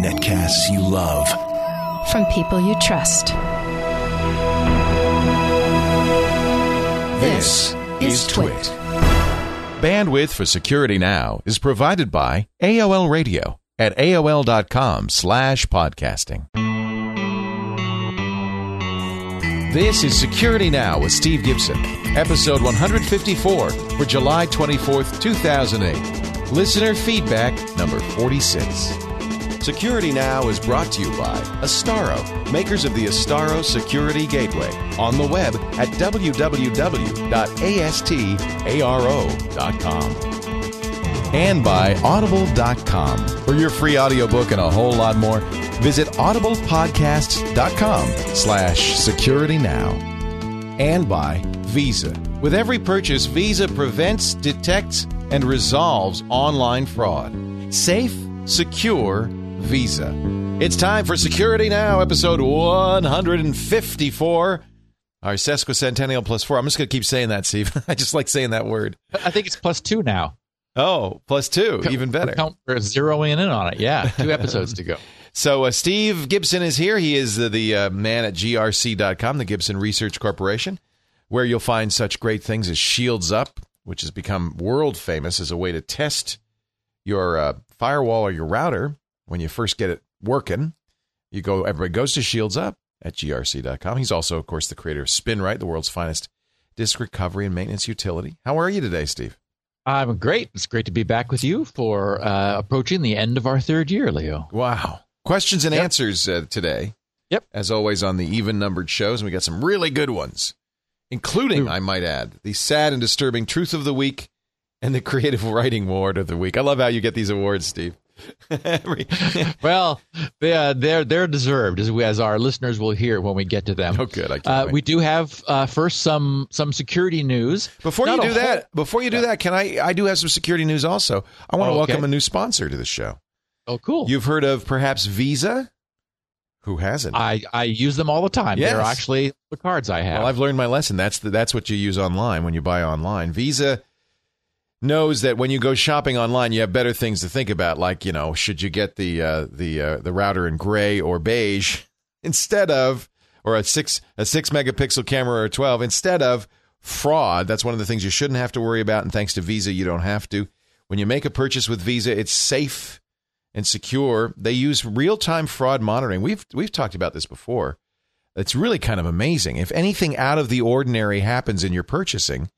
Netcasts you love. From people you trust. This is Twit. Bandwidth for Security Now is provided by AOL Radio at AOL.com slash podcasting. This is Security Now with Steve Gibson, episode 154 for July 24th, 2008. Listener feedback number 46. Security Now is brought to you by Astaro, makers of the Astaro Security Gateway, on the web at www.astaro.com. And by Audible.com. For your free audiobook and a whole lot more, visit audiblepodcasts.com slash security now. And by Visa. With every purchase, Visa prevents, detects, and resolves online fraud. Safe, secure, Visa. It's time for Security Now, episode 154. Our sesquicentennial plus four. I'm just going to keep saying that, Steve. I just like saying that word. I think it's plus two now. Oh, plus two, even better. We're, zeroing in on it. Yeah, two episodes to go. So uh, Steve Gibson is here. He is the, the uh, man at grc.com, the Gibson Research Corporation, where you'll find such great things as Shields Up, which has become world famous as a way to test your uh, firewall or your router when you first get it working. You go, everybody goes to Shields Up at grc.com. He's also, of course, the creator of SpinRite, the world's finest disk recovery and maintenance utility. How are you today, Steve? I'm great. It's great to be back with you for uh, approaching the end of our third year, Leo. Wow. Questions and Yep. answers uh, today. Yep. As always on the even numbered shows, and we got some really good ones, including, I might add, the sad and disturbing truth of the week and the creative writing award of the week. I love how you get these awards, Steve. Well, they, uh, they're they're deserved, as, we, as our listeners will hear when we get to them. oh, good. I Uh, we do have uh, first some some security news. Before Not you do whole- that, before you do that, can I? I do have some security news. Also, I want to Oh, okay. welcome a new sponsor to the show. Oh, cool. You've heard of perhaps Visa? Who hasn't? I, I use them all the time. They're actually the cards I have. Well, I've learned my lesson. That's the, that's what you use online when you buy online. Visa knows that when you go shopping online, you have better things to think about, like you know, should you get the uh, the uh, the router in gray or beige instead of, or a six a six megapixel camera or twelve instead of fraud. That's one of the things you shouldn't have to worry about. And thanks to Visa, you don't have to. When you make a purchase with Visa, it's safe and secure. They use real time fraud monitoring. We've we've talked about this before. It's really kind of amazing. If anything out of the ordinary happens in your purchasing,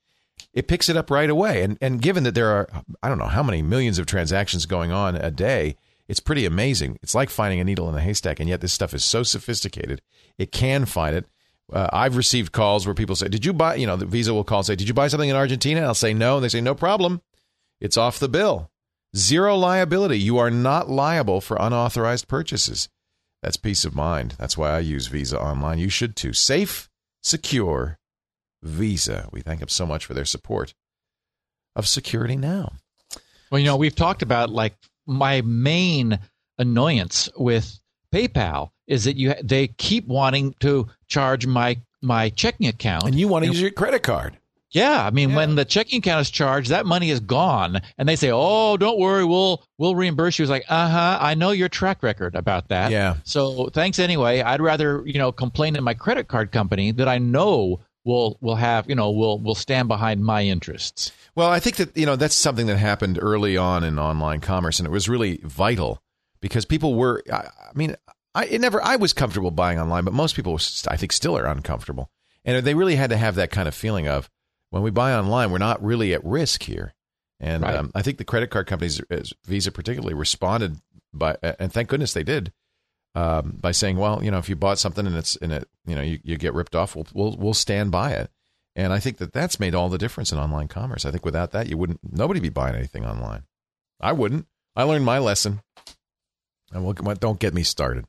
it picks it up right away. And and given that there are I don't know how many millions of transactions going on a day, it's pretty amazing. It's like finding a needle in a haystack, and yet this stuff is so sophisticated. It can find it. Uh, I've received calls where people say, "Did you buy?" You know, the Visa will call and say, "Did you buy something in Argentina?" And I'll say, "No," and they say, "No problem. It's off the bill. Zero liability. You are not liable for unauthorized purchases." That's peace of mind. That's why I use Visa online. You should too. Safe, secure, Visa. We thank them so much for their support of security now. Well, you know, we've talked about like my main annoyance with PayPal is that you they keep wanting to charge my my checking account. And you want to use your credit card. Yeah, I mean, Yeah. when the checking account is charged, that money is gone, and they say, "Oh, don't worry, we'll we'll reimburse you." It's like, uh huh, I know your track record about that. Yeah. So thanks anyway. I'd rather you know complain to my credit card company that I know will will have you know will will stand behind my interests. Well, I think that you know that's something that happened early on in online commerce, and it was really vital because people were. I, I mean, I it never. I was comfortable buying online, but most people, I think, still are uncomfortable, and they really had to have that kind of feeling of when we buy online, we're not really at risk here. And Right. um, I think the credit card companies, Visa particularly, responded by, and thank goodness they did, um, by saying, well, you know, if you bought something and it's in it, you know, you, you get ripped off, we'll, we'll we'll stand by it. And I think that that's made all the difference in online commerce. I think without that, you wouldn't nobody be buying anything online. I wouldn't. I learned my lesson. And we'll, don't get me started.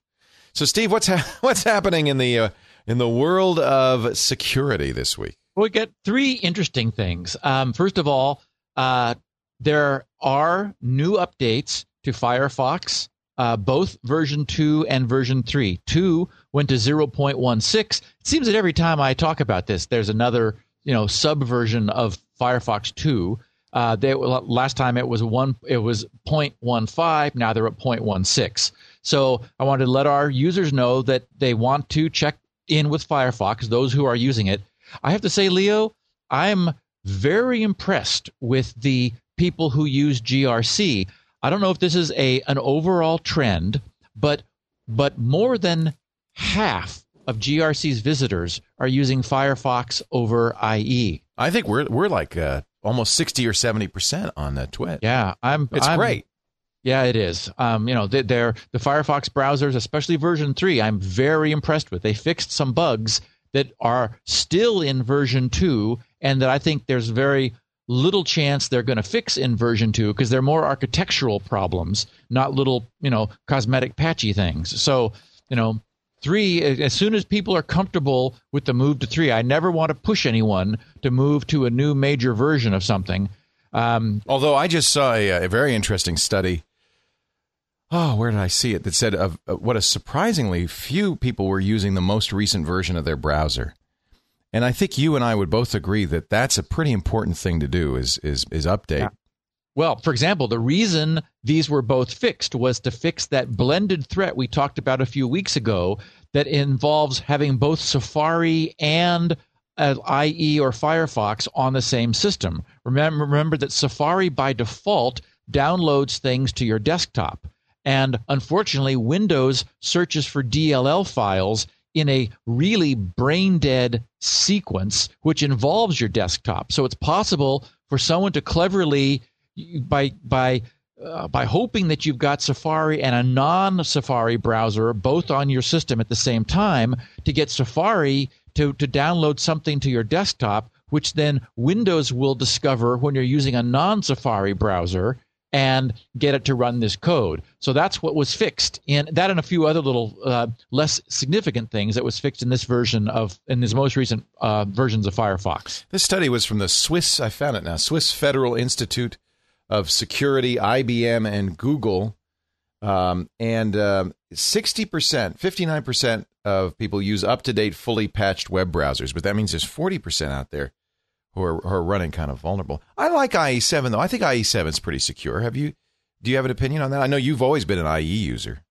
So, Steve, what's ha- what's happening in the uh, in the world of security this week? We get three interesting things. Um, first of all, uh, there are new updates to Firefox, uh, both version 2 and version 3. 2 went to 0.16. It seems that every time I talk about this, there's another you know subversion of Firefox 2. Uh, they last time it was one, it was 0.15. Now they're at 0.16. So I wanted to let our users know that they want to check in with Firefox. Those who are using it, I have to say, Leo, I'm very impressed with the people who use GRC. I don't know if this is a an overall trend, but but more than half of GRC's visitors are using Firefox over IE. I think we're we're like uh, almost sixty or seventy percent on the twit. Yeah, I'm. It's I'm, great. Yeah, it is. Um, you know, they, they're the Firefox browsers, especially version three. I'm very impressed with. They fixed some bugs that are still in version two, and that I think there's very little chance they're going to fix in version 2 because they're more architectural problems not little you know cosmetic patchy things. So you know 3 as soon as people are comfortable with the move to 3 i never want to push anyone to move to a new major version of something. Um, although i just saw a, a, very interesting study oh where did i see it that said of uh, what a surprisingly few people were using the most recent version of their browser and I think you and I would both agree that that's a pretty important thing to do is is is update. Yeah. Well, for example, the reason these were both fixed was to fix that blended threat we talked about a few weeks ago that involves having both Safari and uh, IE or Firefox on the same system. Remember, remember that Safari by default downloads things to your desktop. And unfortunately, Windows searches for DLL files in a really brain dead sequence, which involves your desktop. So it's possible for someone to cleverly, by by uh, by hoping that you've got Safari and a non-Safari browser both on your system at the same time, to get Safari to to download something to your desktop, which then Windows will discover when you're using a non-Safari browser and get it to run this code. So that's what was fixed in that and a few other little uh, less significant things that was fixed in this version of in these most recent uh, versions of Firefox. This study was from the Swiss. I found it now. Swiss Federal Institute of Security, IBM, and Google. Um, and fifty nine percent of people use up to date, fully patched web browsers, but that means there's forty percent out there who are, who are running kind of vulnerable. I like IE7 though. I think IE7 is pretty secure. Have you? Do you have an opinion on that? I know you've always been an IE user.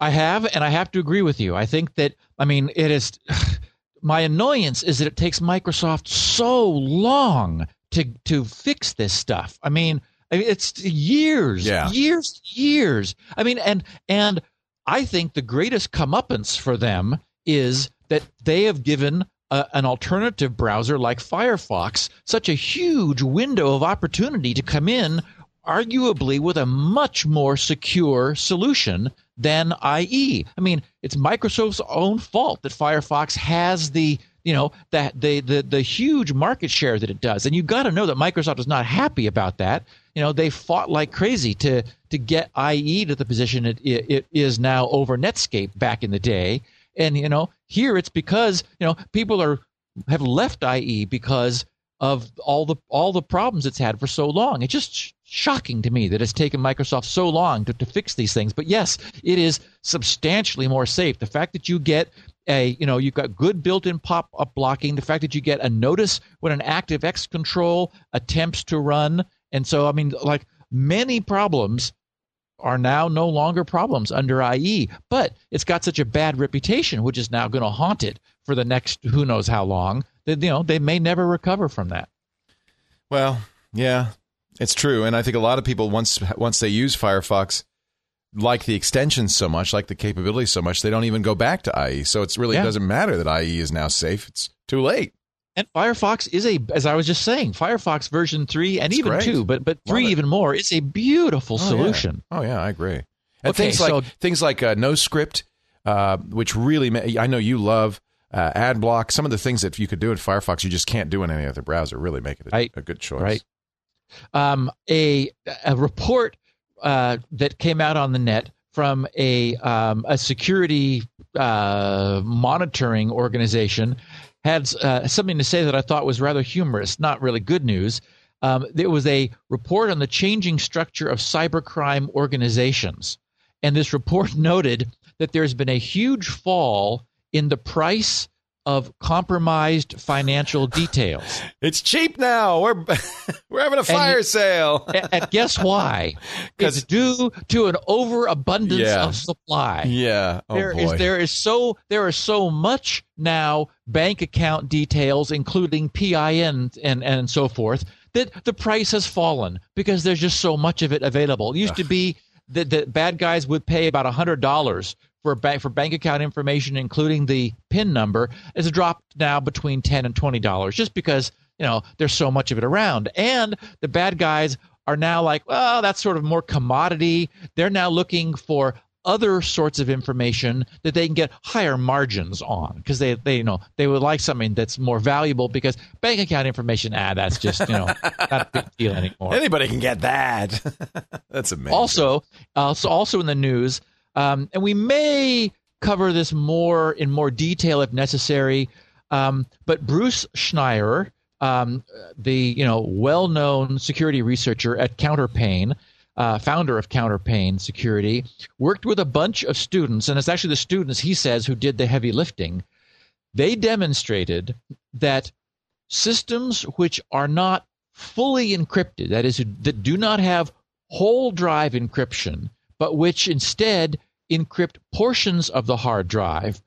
I have, and I have to agree with you. I think that I mean it is. my annoyance is that it takes Microsoft so long to to fix this stuff. I mean, it's years, yeah. years, years. I mean, and and I think the greatest comeuppance for them is that they have given a, an alternative browser like Firefox such a huge window of opportunity to come in, arguably with a much more secure solution than IE. I mean, it's Microsoft's own fault that Firefox has the you know that the the the huge market share that it does. And you've got to know that microsoft is not happy about that. You know they fought like crazy to to get ie to the position it, it, it is now over netscape back in the day and you know, here it's because you know people are have left IE because of all the all the problems it's had for so long. It's just sh- shocking to me that it's taken Microsoft so long to, to fix these things. But yes, it is substantially more safe. The fact that you get a you know you've got good built-in pop-up blocking. The fact that you get a notice when an ActiveX control attempts to run, and so I mean like many problems are now no longer problems under IE, but it's got such a bad reputation, which is now going to haunt it for the next who knows how long. That you know they may never recover from that. Well, yeah, it's true, and I think a lot of people once once they use Firefox like the extensions so much, like the capabilities so much, they don't even go back to IE. So it really yeah. doesn't matter that IE is now safe. It's too late. And Firefox is a, as I was just saying, Firefox version three and even great. two, but but three even more. It's a beautiful oh, solution. Yeah. Oh yeah, I agree. And okay, things so, like things like uh, NoScript, uh, which really I know you love. Uh, ad block, some of the things that you could do in Firefox, you just can't do in any other browser. Really make it a, right. a good choice. Right. Um, a a report uh, that came out on the net from a um, a security uh, monitoring organization had uh, something to say that I thought was rather humorous, not really good news. Um, there was a report on the changing structure of cybercrime organizations. And this report noted that there's been a huge fall in the price of compromised financial details. It's cheap now. We're we're having a fire you- sale. and, and guess why? 'Cause- It's due to an overabundance Yeah. of supply. Yeah. Oh There is there is so there is so much now bank account details, including PIN and and so forth, that the price has fallen because there's just so much of it available. It used to be that the bad guys would pay about hundred dollars for bank for bank account information, including the PIN number. It's dropped now between ten and twenty dollars, just because you know there's so much of it around, and the bad guys are now like, well, that's sort of more commodity. They're now looking for other sorts of information that they can get higher margins on because they, they you know they would like something that's more valuable because bank account information ah that's just you know not a big deal anymore Anybody can get that. That's amazing. also uh, so also in the news um, and we may cover this more in more detail if necessary. Um, but bruce schneier um, the you know well-known security researcher at counterpane uh, founder of counterpane security worked with a bunch of students and it's actually the students he says who did the heavy lifting. They demonstrated that systems which are not fully encrypted, that is, that do not have whole drive encryption, but which instead encrypt portions of the hard drive,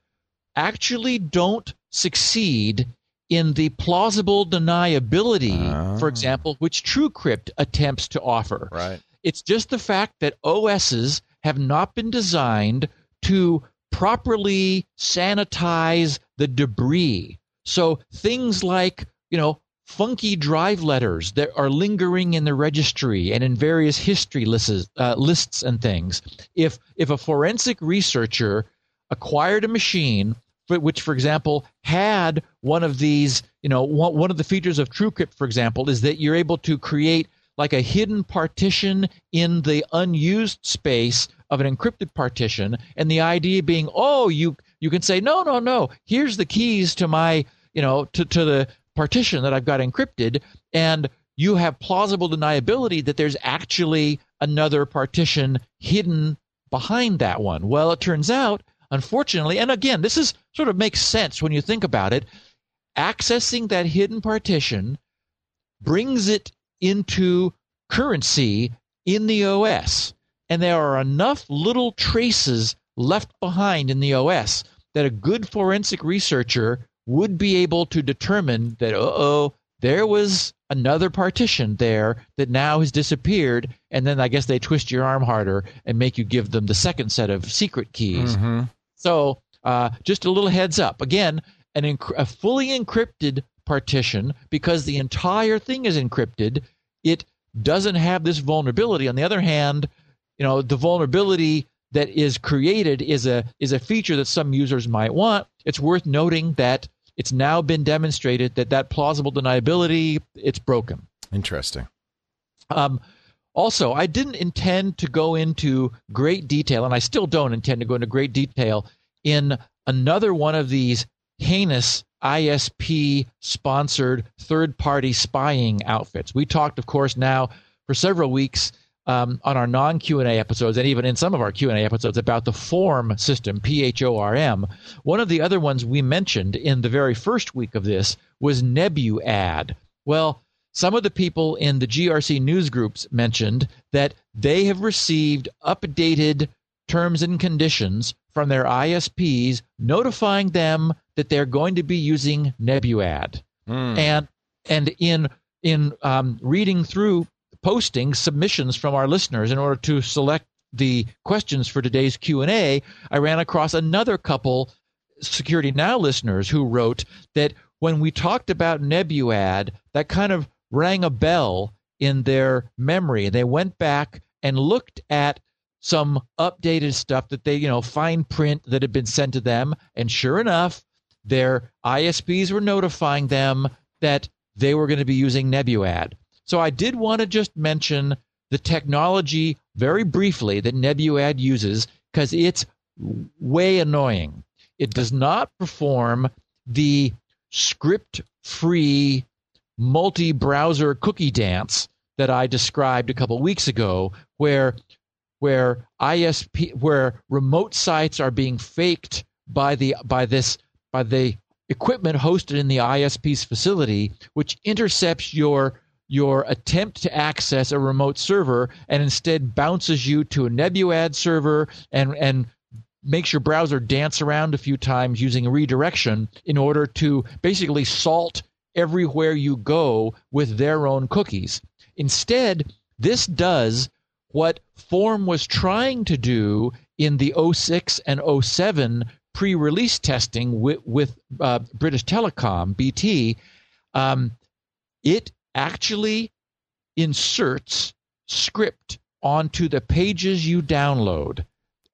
actually don't succeed in the plausible deniability, Ah. for example, which TrueCrypt attempts to offer. right. It's just the fact that OSs have not been designed to properly sanitize the debris. So things like, you know, funky drive letters that are lingering in the registry and in various history lists, uh, lists and things. If if a forensic researcher acquired a machine which, for example, had one of these, you know, one, one of the features of TrueCrypt, for example, is that you're able to create like a hidden partition in the unused space of an encrypted partition and the idea being oh you you can say no no no here's the keys to my you know to, to the partition that i've got encrypted and you have plausible deniability that there's actually another partition hidden behind that one well it turns out unfortunately and again this is sort of makes sense when you think about it accessing that hidden partition brings it into currency in the OS. And there are enough little traces left behind in the OS that a good forensic researcher would be able to determine that, uh oh, there was another partition there that now has disappeared. And then I guess they twist your arm harder and make you give them the second set of secret keys. Mhm. So, uh, just a little heads up. Again, an enc- a fully encrypted partition, because the entire thing is encrypted, it doesn't have this vulnerability. On the other hand, you know, the vulnerability that is created is a is a feature that some users might want. It's worth noting that it's now been demonstrated that that plausible deniability it's broken. Interesting. Um, also, I didn't intend to go into great detail, and I still don't intend to go into great detail in another one of these heinous ISP sponsored third party spying outfits. We talked, of course, now for several weeks um, on our non Q and A episodes, and even in some of our Q and A episodes about the Phorm system, P H O R M. One of the other ones we mentioned in the very first week of this was NebuAd. Well, some of the people in the GRC news groups mentioned that they have received updated terms and conditions from their ISPs notifying them that they're going to be using NebuAd. Hmm. And and in in um, reading through postings submissions from our listeners in order to select the questions for today's Q&A, I ran across another couple Security Now listeners who wrote that when we talked about NebuAd, that kind of rang a bell in their memory. They went back and looked at some updated stuff that they, you know, fine print that had been sent to them. And sure enough, their ISPs were notifying them that they were going to be using NebuAd. So I did want to just mention the technology very briefly that NebuAd uses because it's way annoying. It does not perform the script free multi browser cookie dance that I described a couple weeks ago, where where ISP where remote sites are being faked by the by this by the equipment hosted in the ISP's facility, which intercepts your your attempt to access a remote server and instead bounces you to a Nebuad server and and makes your browser dance around a few times using redirection in order to basically salt everywhere you go with their own cookies. Instead, this does what Phorm was trying to do in the 06 and 07 pre-release testing with, with uh, British Telecom (BT). Um, it actually inserts script onto the pages you download.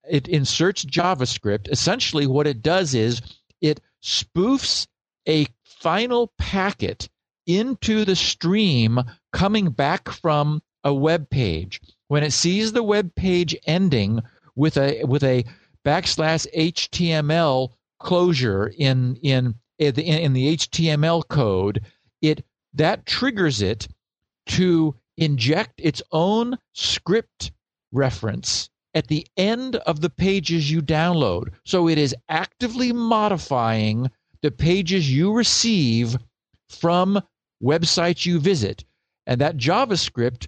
It inserts JavaScript. Essentially, what it does is it spoofs a final packet into the stream coming back from a web page. When it sees the web page ending with a with a backslash HTML closure in in in the HTML code, it that triggers it to inject its own script reference at the end of the pages you download. So it is actively modifying the pages you receive from websites you visit. And that JavaScript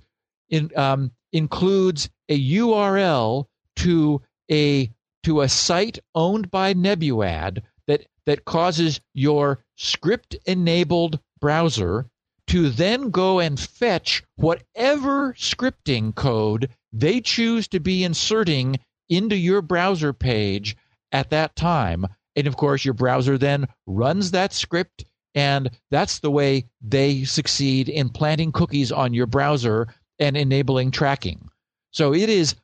in, um, includes a URL to a to a site owned by Nebuad that that causes your script enabled browser to then go and fetch whatever scripting code they choose to be inserting into your browser page at that time. And of course, your browser then runs that script, and that's the way they succeed in planting cookies on your browser and enabling tracking. So it is,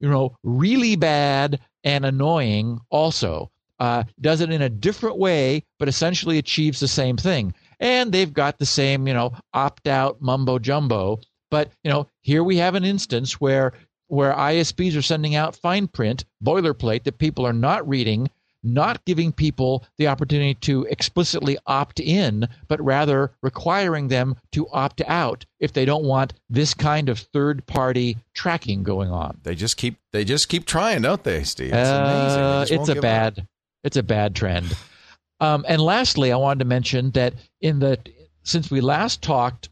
you know, really bad and annoying also. Uh, does it in a different way, but essentially achieves the same thing. And they've got the same, you know, opt out mumbo jumbo. But, you know, here we have an instance where where ISPs are sending out fine print, boilerplate that people are not reading, not giving people the opportunity to explicitly opt in, but rather requiring them to opt out if they don't want this kind of third party tracking going on. They just keep they just keep trying, don't they, Steve? It's uh, It's a bad up. it's a bad trend. Um, and lastly, I wanted to mention that in the since we last talked,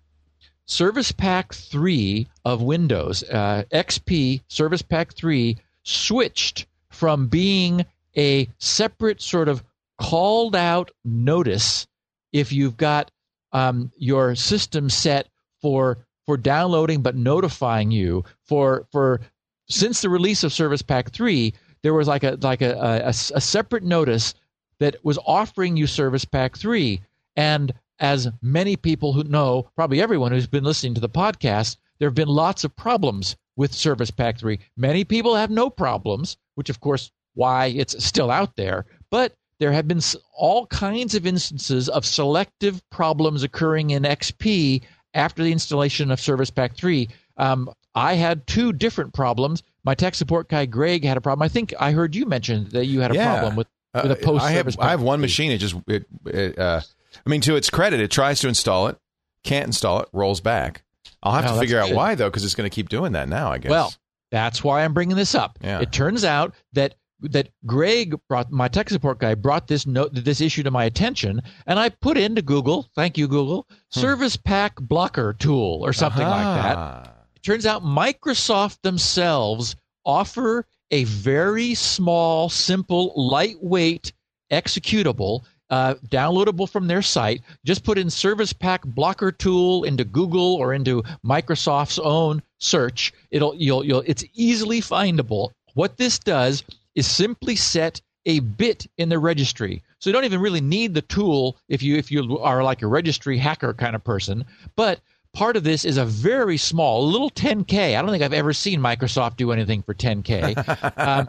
Service Pack 3 of Windows, uh, XP Service Pack 3, switched from being a separate sort of called out notice if you've got um, your system set for for downloading but notifying you for for since the release of Service Pack 3 there was like a like a, a, a separate notice that was offering you Service Pack 3 and as many people who know, probably everyone who's been listening to the podcast, there have been lots of problems with Service Pack 3. Many people have no problems, which of course why it's still out there, but there have been all kinds of instances of selective problems occurring in XP after the installation of Service Pack 3. Um, I had two different problems. My tech support guy Greg had a problem. I think I heard you mention that you had a yeah. problem with, with a post. Uh, I have I have one machine. It just it, it uh, I mean, to its credit, it tries to install it, can't install it, rolls back. I'll have oh, to figure out why though, because it's going to keep doing that now. I guess. Well, that's why I'm bringing this up. Yeah. It turns out that that Greg brought my tech support guy brought this note this issue to my attention, and I put into Google. Thank you, Google. Hmm. Service Pack Blocker Tool or something uh-huh. like that. It turns out Microsoft themselves offer a very small, simple, lightweight executable uh, downloadable from their site. Just put in Service Pack Blocker Tool into Google or into Microsoft's own search. It'll you'll you'll it's easily findable. What this does is simply set a bit in the registry. So you don't even really need the tool if you if you are like a registry hacker kind of person, but part of this is a very small, little 10k. I don't think I've ever seen Microsoft do anything for 10k. um,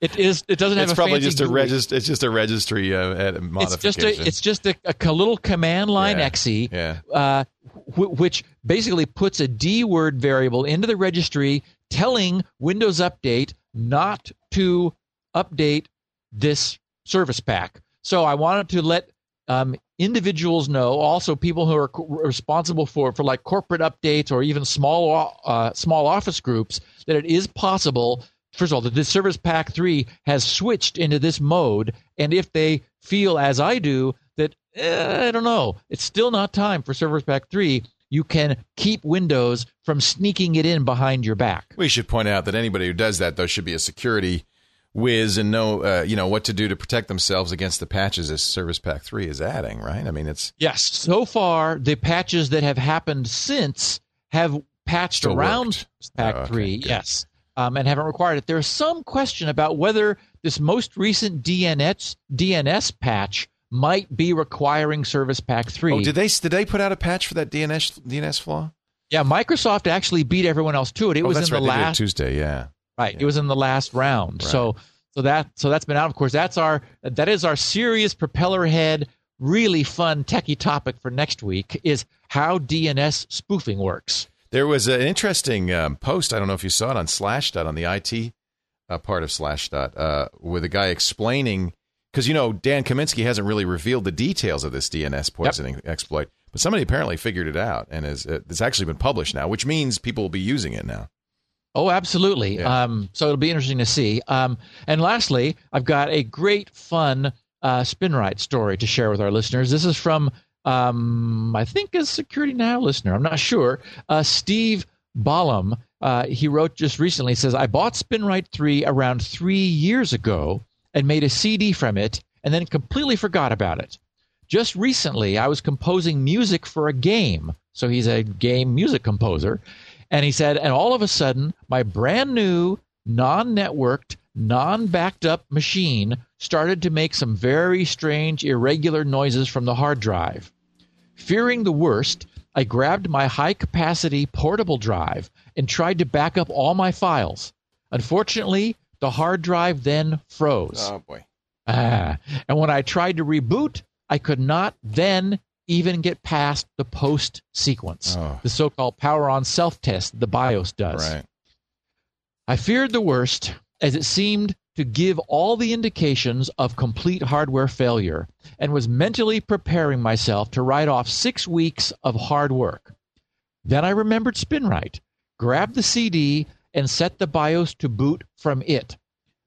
it is. It doesn't have. It's probably just a registry. It's just a registry uh, modification. It's just a. It's just a, a little command line yeah. exe, yeah. uh, w- which basically puts a DWORD variable into the registry, telling Windows Update not to update this service pack. So I wanted to let um, individuals know, also people who are responsible for for like corporate updates or even small uh, small office groups, that it is possible. First of all, that this Service Pack three has switched into this mode, and if they feel as I do that eh, I don't know. It's still not time for Service Pack 3. You can keep Windows from sneaking it in behind your back. We should point out that anybody who does that, though, should be a security whiz and know, uh, you know, what to do to protect themselves against the patches as Service Pack 3 is adding, right? I mean, it's. Yes. So far, the patches that have happened since have patched Still around worked. Pack Oh, okay, 3. good. Yes. Um, and haven't required it. There's some question about whether this most recent DNS DNS patch might be requiring Service Pack 3. Oh, did they did they put out a patch for that DNS DNS flaw? yeah, Microsoft actually beat everyone else to it. It oh, was in the they did it last Tuesday. Yeah. Right. Yeah. It was in the last round. Right. So so that so that's been out. Of course, that's our that is our serious propeller head, really fun techie topic for next week is how DNS spoofing works. There was an interesting um, post. I don't know if you saw it on Slashdot on the IT uh, part of Slashdot, uh, with a guy explaining because you know Dan Kaminsky hasn't really revealed the details of this DNS poisoning exploit, but somebody apparently figured it out and is uh, it's actually been published now, which means people will be using it now. Oh, absolutely. Yeah. Um, so it'll be interesting to see. Um, and lastly, I've got a great, fun uh, SpinRite story to share with our listeners. This is from, um, I think, a Security Now listener. I'm not sure. Uh, Steve Ballum. Uh, he wrote just recently. Says I bought SpinRite three around three years ago and made a CD from it, and then completely forgot about it. Just recently, I was composing music for a game. So he's a game music composer. And he said, and all of a sudden, my brand new, non networked, non backed up machine started to make some very strange, irregular noises from the hard drive. Fearing the worst, I grabbed my high capacity portable drive and tried to back up all my files. Unfortunately, the hard drive then froze. Oh, boy! Ah, and when I tried to reboot, I could not then even get past the post sequence, Oh. the so called power on self test the BIOS does. Right. I feared the worst as it seemed to give all the indications of complete hardware failure and was mentally preparing myself to write off six weeks of hard work. Then I remembered SpinRite, grabbed the CD, and set the BIOS to boot from it.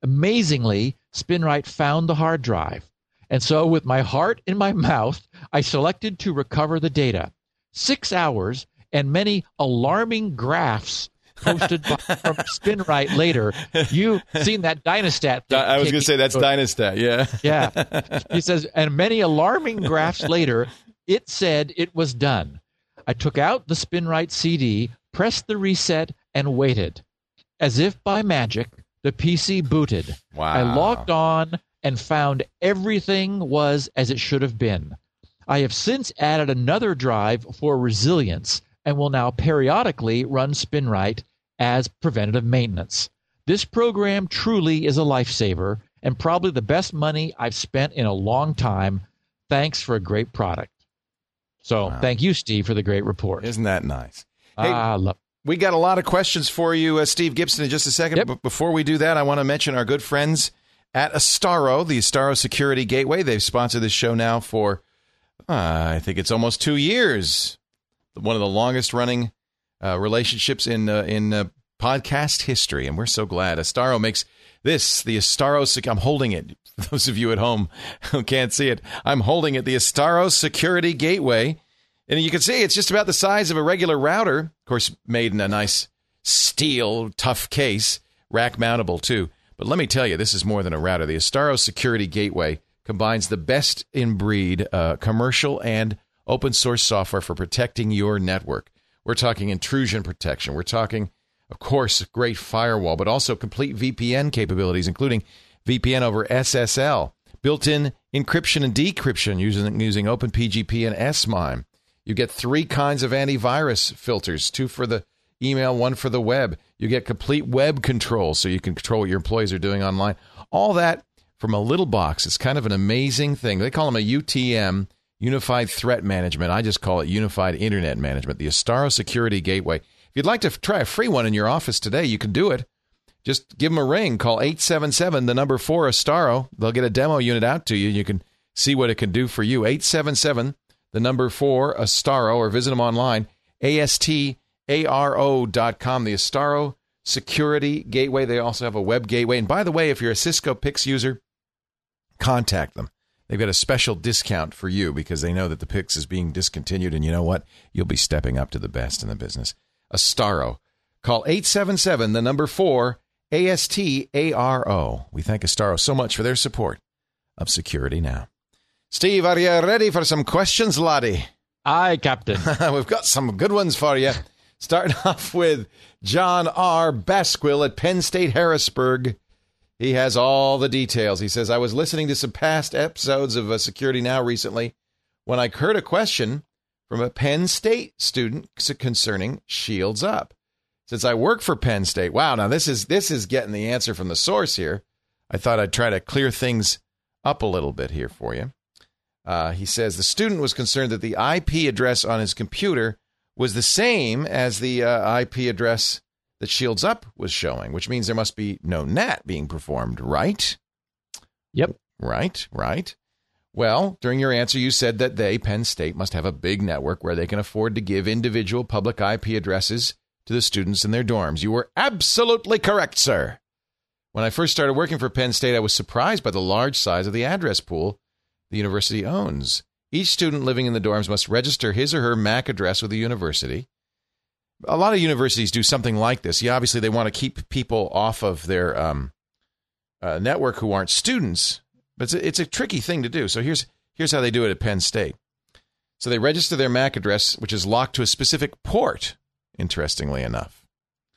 Amazingly, SpinRite found the hard drive. And so, with my heart in my mouth, I selected to recover the data. Six hours and many alarming graphs posted by, from SpinRite later. You've seen that Dynastat. thing I was going to say that's. Dynastat. Yeah. Yeah. He says, and many alarming graphs later, it said it was done. I took out the SpinRite CD, pressed the reset, and waited. As if by magic, the PC booted. Wow. I logged on and found everything was as it should have been. I have since added another drive for resilience and will now periodically run SpinRite as preventative maintenance. This program truly is a lifesaver and probably the best money I've spent in a long time. Thanks for a great product. So, Wow. thank you, Steve, for the great report. Isn't that nice? Hey, Ah, love. We got a lot of questions for you, uh, Steve Gibson, in just a second. Yep. But before we do that, I want to mention our good friends at Astaro, the Astaro Security Gateway. They've sponsored this show now for, uh, I think it's almost two years. One of the longest running uh, relationships in uh, in uh, podcast history, and we're so glad. Astaro makes this the Astaro. Sec- I'm holding it. For those of you at home who can't see it, I'm holding it. The Astaro Security Gateway. And you can see it's just about the size of a regular router. Of course, made in a nice steel, tough case, rack mountable too. But let me tell you, this is more than a router. The Astaro Security Gateway combines the best in breed uh, commercial and open source software for protecting your network. We're talking intrusion protection. We're talking, of course, great firewall, but also complete VPN capabilities, including VPN over SSL, built-in encryption and decryption using using OpenPGP and SMIME. You get three kinds of antivirus filters, two for the email, one for the web. You get complete web control so you can control what your employees are doing online. All that from a little box. It's kind of an amazing thing. They call them a UTM, Unified Threat Management. I just call it Unified Internet Management, the Astaro Security Gateway. If you'd like to try a free one in your office today, you can do it. Just give them a ring. Call 877, the number 4 Astaro. They'll get a demo unit out to you. And you can see what it can do for you. 877, the number 4 Astaro, or visit them online, astaro.com, the Astaro Security Gateway. They also have a web gateway. And by the way, if you're a Cisco Pix user, contact them. They've got a special discount for you because they know that the Pix is being discontinued. And you know what? You'll be stepping up to the best in the business. Astaro. Call 877, the number 4, A-S-T-A-R-O. We thank Astaro so much for their support of Security Now. Steve, are you ready for some questions, laddie? Aye, Captain. We've got some good ones for you. Starting off with John R. Basquill at Penn State Harrisburg. He has all the details. He says, I was listening to some past episodes of uh, Security Now recently when I heard a question from a Penn State student concerning Shields Up. Since I work for Penn State, wow, now this is this is getting the answer from the source here. I thought I'd try to clear things up a little bit here for you. Uh, he says the student was concerned that the IP address on his computer was the same as the uh, IP address that Shields Up was showing, which means there must be no NAT being performed, right? Yep. Right, right. Well, during your answer, you said that they, Penn State, must have a big network where they can afford to give individual public IP addresses to the students in their dorms. You were absolutely correct, sir. When I first started working for Penn State, I was surprised by the large size of the address pool the university owns. Each student living in the dorms must register his or her MAC address with the university a lot of universities do something like this. Yeah, obviously, they want to keep people off of their um, uh, network who aren't students, but it's a, it's a tricky thing to do. So here's here's how they do it at Penn State. So they register their MAC address, which is locked to a specific port. Interestingly enough.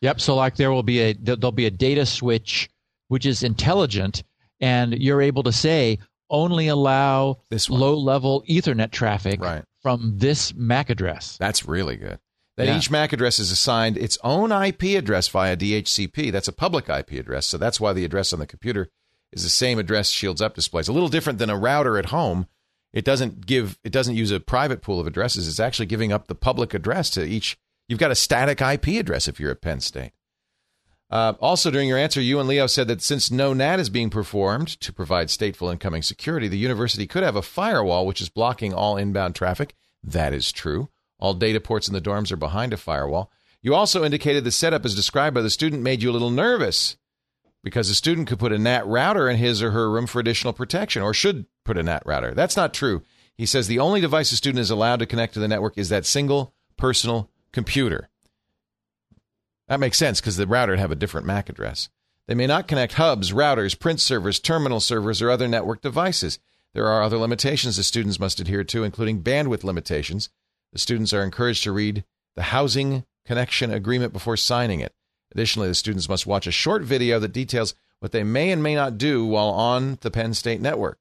Yep. So like there will be a there'll be a data switch which is intelligent, and you're able to say only allow this low level Ethernet traffic right. from this MAC address. That's really good that Yeah. each MAC address is assigned its own IP address via DHCP. That's a public IP address, so that's why the address on the computer is the same address Shields Up displays. A little different than a router at home. It doesn't give it doesn't use a private pool of addresses. It's actually giving up the public address to each. You've got a static IP address if you're at Penn State. Uh, also, during your answer, you and Leo said that since no NAT is being performed to provide stateful incoming security, the university could have a firewall which is blocking all inbound traffic. That is true. All data ports in the dorms are behind a firewall. You also indicated the setup as described by the student made you a little nervous because the student could put a NAT router in his or her room for additional protection or should put a NAT router. That's not true. He says the only device a student is allowed to connect to the network is that single personal computer. That makes sense because the router would have a different MAC address. They may not connect hubs, routers, print servers, terminal servers, or other network devices. There are other limitations the students must adhere to, including bandwidth limitations. The students are encouraged to read the housing connection agreement before signing it. Additionally, the students must watch a short video that details what they may and may not do while on the Penn State network.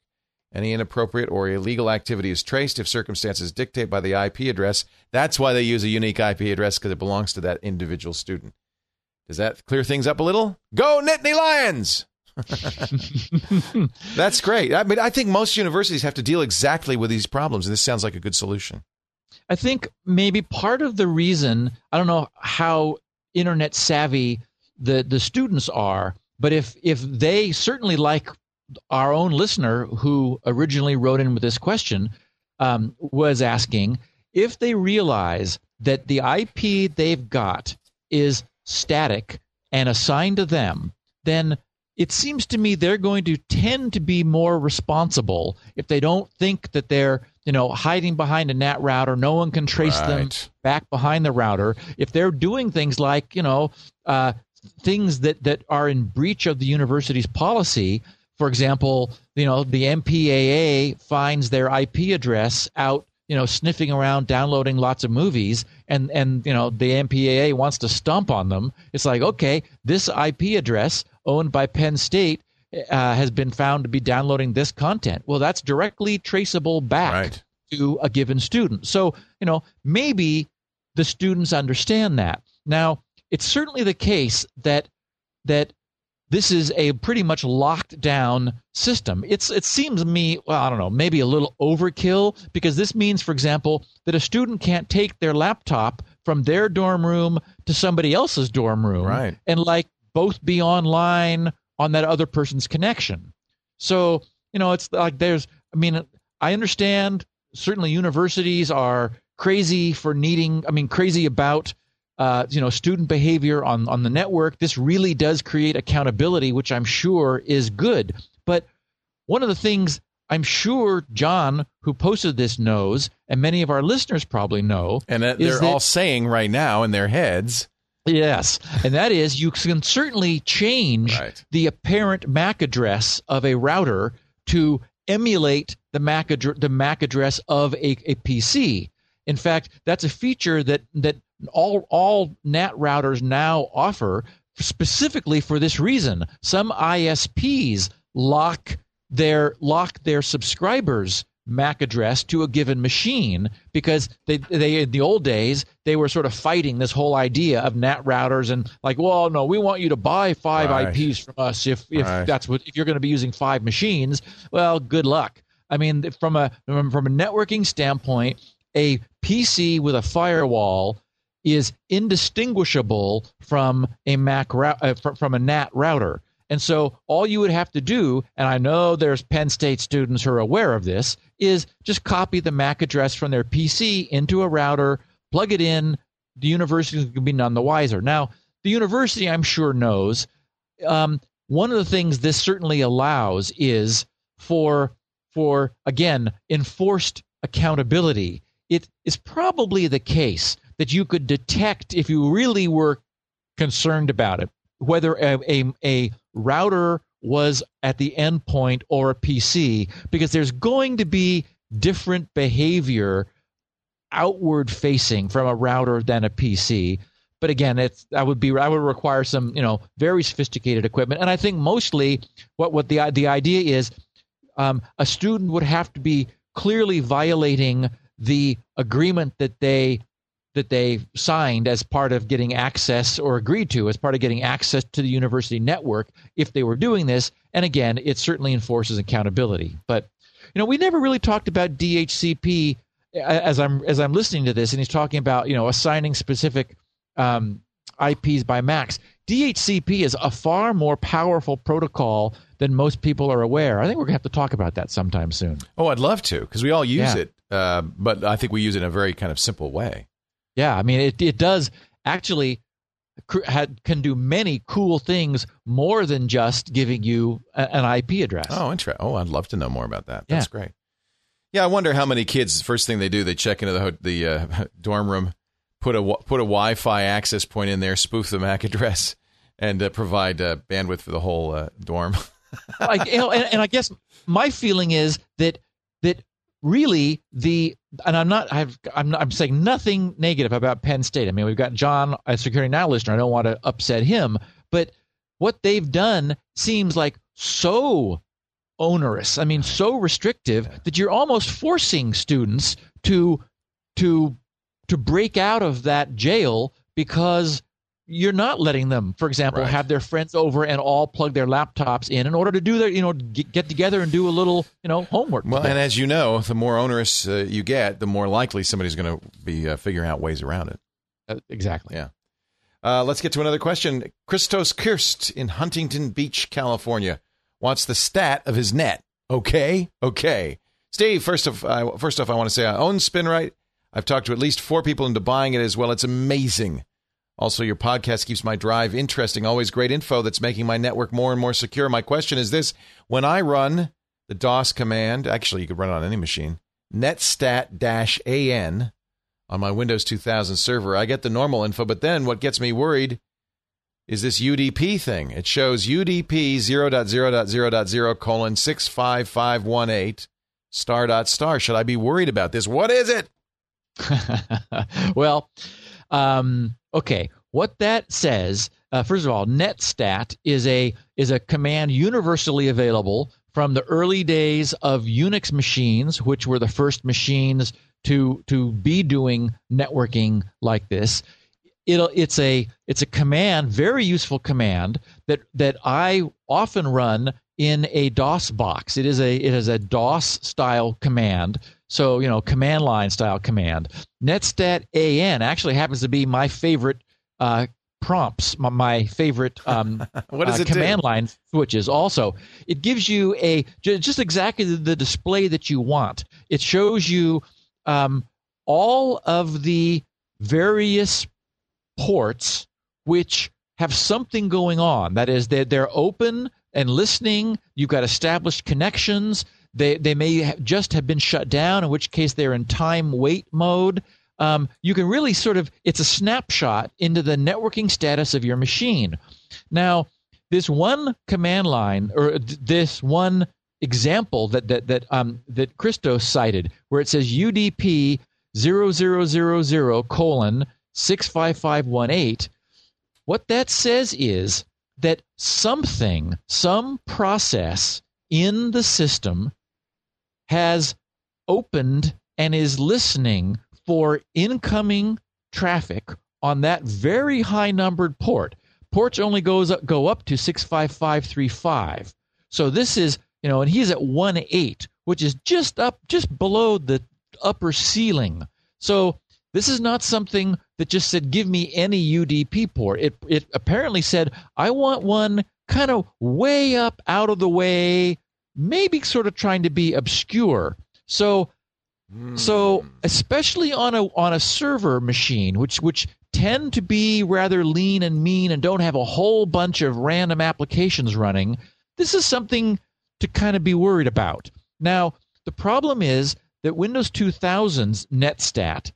Any inappropriate or illegal activity is traced if circumstances dictate by the IP address. That's why they use a unique IP address because it belongs to that individual student. Does that clear things up a little? Go Nittany Lions! That's great. I mean, I think most universities have to deal exactly with these problems, and this sounds like a good solution. I think maybe part of the reason I don't know how internet savvy the the students are, but if if they certainly like our own listener who originally wrote in with this question um, was asking if they realize that the IP they've got is static and assigned to them, then it seems to me they're going to tend to be more responsible if they don't think that they're you know hiding behind a NAT router. No one can trace them back behind the router. If they're doing things like you know uh, things that that are in breach of the university's policy, for example, you know the MPAA finds their IP address out you know sniffing around downloading lots of movies and and you know the MPAA wants to stomp on them. It's like okay this IP address owned by Penn State uh, has been found to be downloading this content. Well that's directly traceable back Right. to a given student. So you know maybe the students understand that. Now it's certainly the case that that this is a pretty much locked down system. It's it seems to me, well, I don't know, maybe a little overkill because this means, for example, that a student can't take their laptop from their dorm room to somebody else's dorm room Right. and like both be online on that other person's connection. So, you know, it's like there's I mean, I understand certainly universities are crazy for needing I mean crazy about uh, you know student behavior on on the network this really does create accountability which i'm sure is good but one of the things I'm sure John, who posted this, knows, and many of our listeners probably know. And that they're that- all saying right now in their heads. Yes, and that is you can certainly change Right. the apparent MAC address of a router to emulate the MAC the MAC address of a, a PC. In fact, that's a feature that that all all NAT routers now offer specifically for this reason. Some ISPs lock their lock their subscribers MAC address to a given machine because they they in the old days they were sort of fighting this whole idea of NAT routers and like, well, no, we want you to buy five Right. IPs from us if if Right. that's what if you're going to be using five machines. Well, good luck. I mean, from a from from a networking standpoint, a PC with a firewall is indistinguishable from a Mac uh, from a NAT router. And so all you would have to do, and I know there's Penn State students who are aware of this, is just copy the MAC address from their PC into a router, plug it in. The university can be none the wiser. Now, the university, I'm sure, knows. Um, one of the things this certainly allows is for for again enforced accountability. It is probably the case that you could detect if you really were concerned about it whether a, a, a router was at the endpoint or a PC, because there's going to be different behavior outward facing from a router than a PC. But again, it's I would be I would require some you know very sophisticated equipment, and I think mostly what what the the idea is, um, a student would have to be clearly violating the agreement that they that they signed as part of getting access or agreed to as part of getting access to the university network if they were doing this. And again, it certainly enforces accountability. But you know, we never really talked about DHCP as I'm as I'm listening to this, and he's talking about you know assigning specific um, IPs by Macs. DHCP is a far more powerful protocol than most people are aware. I think we're gonna have to talk about that sometime soon. Oh, I'd love to because we all use Yeah. it, uh, but I think we use it in a very kind of simple way. Yeah, I mean, it it does actually cr- had, can do many cool things more than just giving you a, an IP address. Oh, interesting. Oh, I'd love to know more about that. Yeah. That's great. Yeah, I wonder how many kids. First thing they do, they check into the the uh, dorm room, put a put a Wi-Fi access point in there, spoof the MAC address, and uh, provide uh, bandwidth for the whole uh, dorm. I, you know, and, and I guess my feeling is that that really the and I'm not I've, I'm I'm saying nothing negative about Penn State. I mean, we've got John, a security now listener. I don't want to upset him, but what they've done seems like so onerous. I mean, so restrictive that you're almost forcing students to to to break out of that jail because you're not letting them, for example, Right. have their friends over and all plug their laptops in in order to do their, you know, get, get together and do a little, you know, homework. well, and as you know, the more onerous uh, you get, the more likely somebody's going to be uh, figuring out ways around it. Uh, exactly. Yeah. Uh, let's get to another question. Christos Kirst in Huntington Beach, California, wants the stat of his net. Okay, okay. Steve, first of uh, first off, I want to say I own SpinRite. I've talked to at least four people into buying it as well. It's amazing. Also, your podcast keeps my drive interesting. Always great info that's making my network more and more secure. My question is this: When I run the DOS command, actually, you could run it on any machine, netstat-an on my Windows 2000 server. I get the normal info, but then what gets me worried is this UDP thing. It shows UDP 0.0.0.0 colon 65518 star dot star. Should I be worried about this? What is it? well, um, okay. What that says, uh, first of all, netstat is a is a command universally available from the early days of Unix machines, which were the first machines to to be doing networking like this. It'll, it's a it's a command, very useful command that that I often run in a DOS box. It is a it is a DOS style command. So you know, command line style command. Netstat an actually happens to be my favorite uh, prompts. My, my favorite um, What does uh, it do? command line switches. Also, it gives you a just exactly the, the display that you want. It shows you um, all of the various ports which have something going on. That is, they're, they're open and listening. You've got established connections. They they may just have been shut down, in which case they're in time wait mode. Um, you can really sort of it's a snapshot into the networking status of your machine. Now, this one command line or this one example that that that um, that Christos cited, where it says UDP 0000 colon 65518, what that says is that something, some process in the system has opened and is listening for incoming traffic on that very high numbered port. Ports only goes up, go up to 65535. So this is, you know, and he's at 1.8, which is just up just below the upper ceiling. So this is not something that just said give me any UDP port. It it apparently said I want one kind of way up out of the way, maybe sort of trying to be obscure. So so hmm. especially on a on a server machine, which which tend to be rather lean and mean and don't have a whole bunch of random applications running, this is something to kind of be worried about. Now, the problem is that Windows 2000's NetStat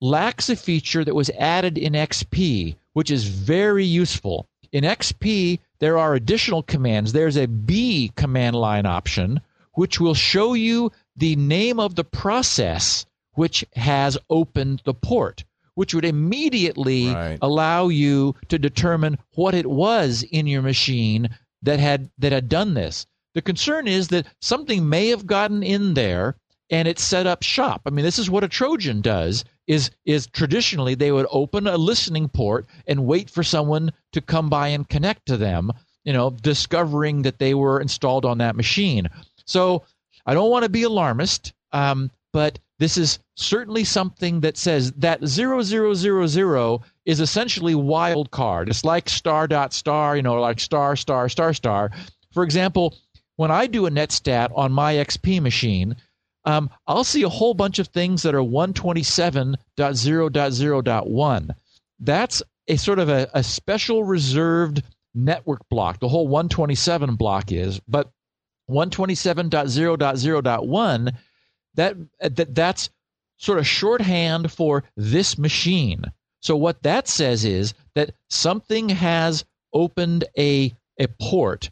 lacks a feature that was added in XP, which is very useful. In XP, there are additional commands. There's a B command line option, which will show you the name of the process which has opened the port, which would immediately Right. allow you to determine what it was in your machine that had that had done this. The concern is that something may have gotten in there and it set up shop. I mean, this is what a Trojan does. Is is traditionally they would open a listening port and wait for someone to come by and connect to them. You know, discovering that they were installed on that machine. So I don't want to be alarmist, um, but this is certainly something that says that zero zero zero zero is essentially wild card. It's like star dot star, you know, like star star star star. For example, when I do a netstat on my XP machine, um, I'll see a whole bunch of things that are 127.0.0.1. That's a sort of a, a special reserved network block. The whole 127 block is, but 127.0.0.1 that, that that's sort of shorthand for this machine. So what that says is that something has opened a a port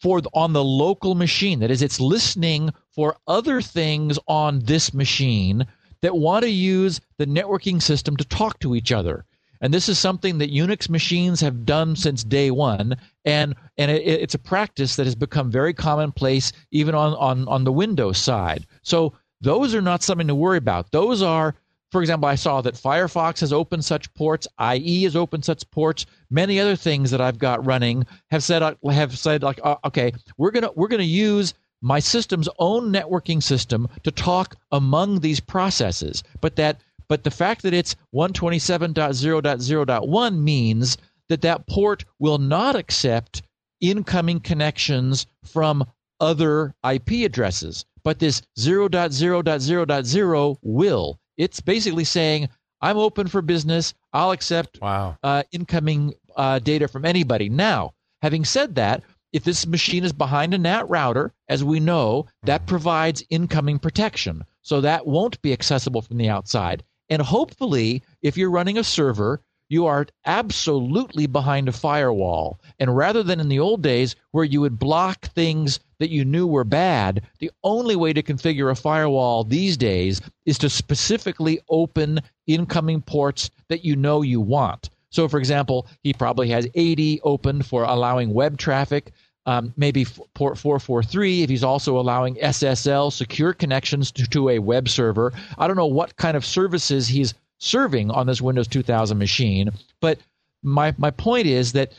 for on the local machine. That is, it's listening for other things on this machine that want to use the networking system to talk to each other. And this is something that Unix machines have done since day one, and and it, it's a practice that has become very commonplace even on, on on the Windows side. So those are not something to worry about. Those are, for example, I saw that Firefox has opened such ports, IE has opened such ports. Many other things that I've got running have said have said like, uh, okay, we're gonna we're gonna use my system's own networking system to talk among these processes, but that but the fact that it's 127.0.0.1 means that that port will not accept incoming connections from other IP addresses, but this 0.0.0.0 will. It's basically saying, I'm open for business. I'll accept Wow. uh, incoming uh, data from anybody. Now, having said that, if this machine is behind a NAT router, as we know, that provides incoming protection. So that won't be accessible from the outside. And hopefully, if you're running a server, you are absolutely behind a firewall. And rather than in the old days where you would block things that you knew were bad, the only way to configure a firewall these days is to specifically open incoming ports that you know you want. So, for example, he probably has 80 open for allowing web traffic. Um, maybe f- port 443 if he's also allowing SSL secure connections to, to a web server. I don't know what kind of services he's serving on this Windows 2000 machine, but my my point is that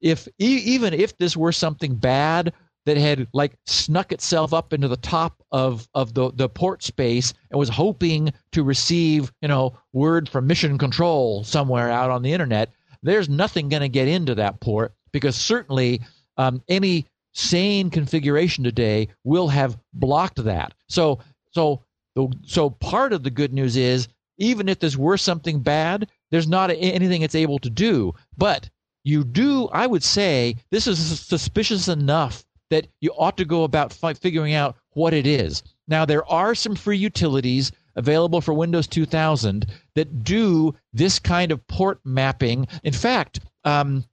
if even if this were something bad that had like snuck itself up into the top of of the the port space and was hoping to receive you know word from mission control somewhere out on the internet there's nothing going to get into that port because certainly um, any sane configuration today will have blocked that. So so so part of the good news is even if this were something bad there's not anything it's able to do but you do i would say this is suspicious enough that you ought to go about fi- figuring out what it is. Now, there are some free utilities available for Windows 2000 that do this kind of port mapping. In fact, um,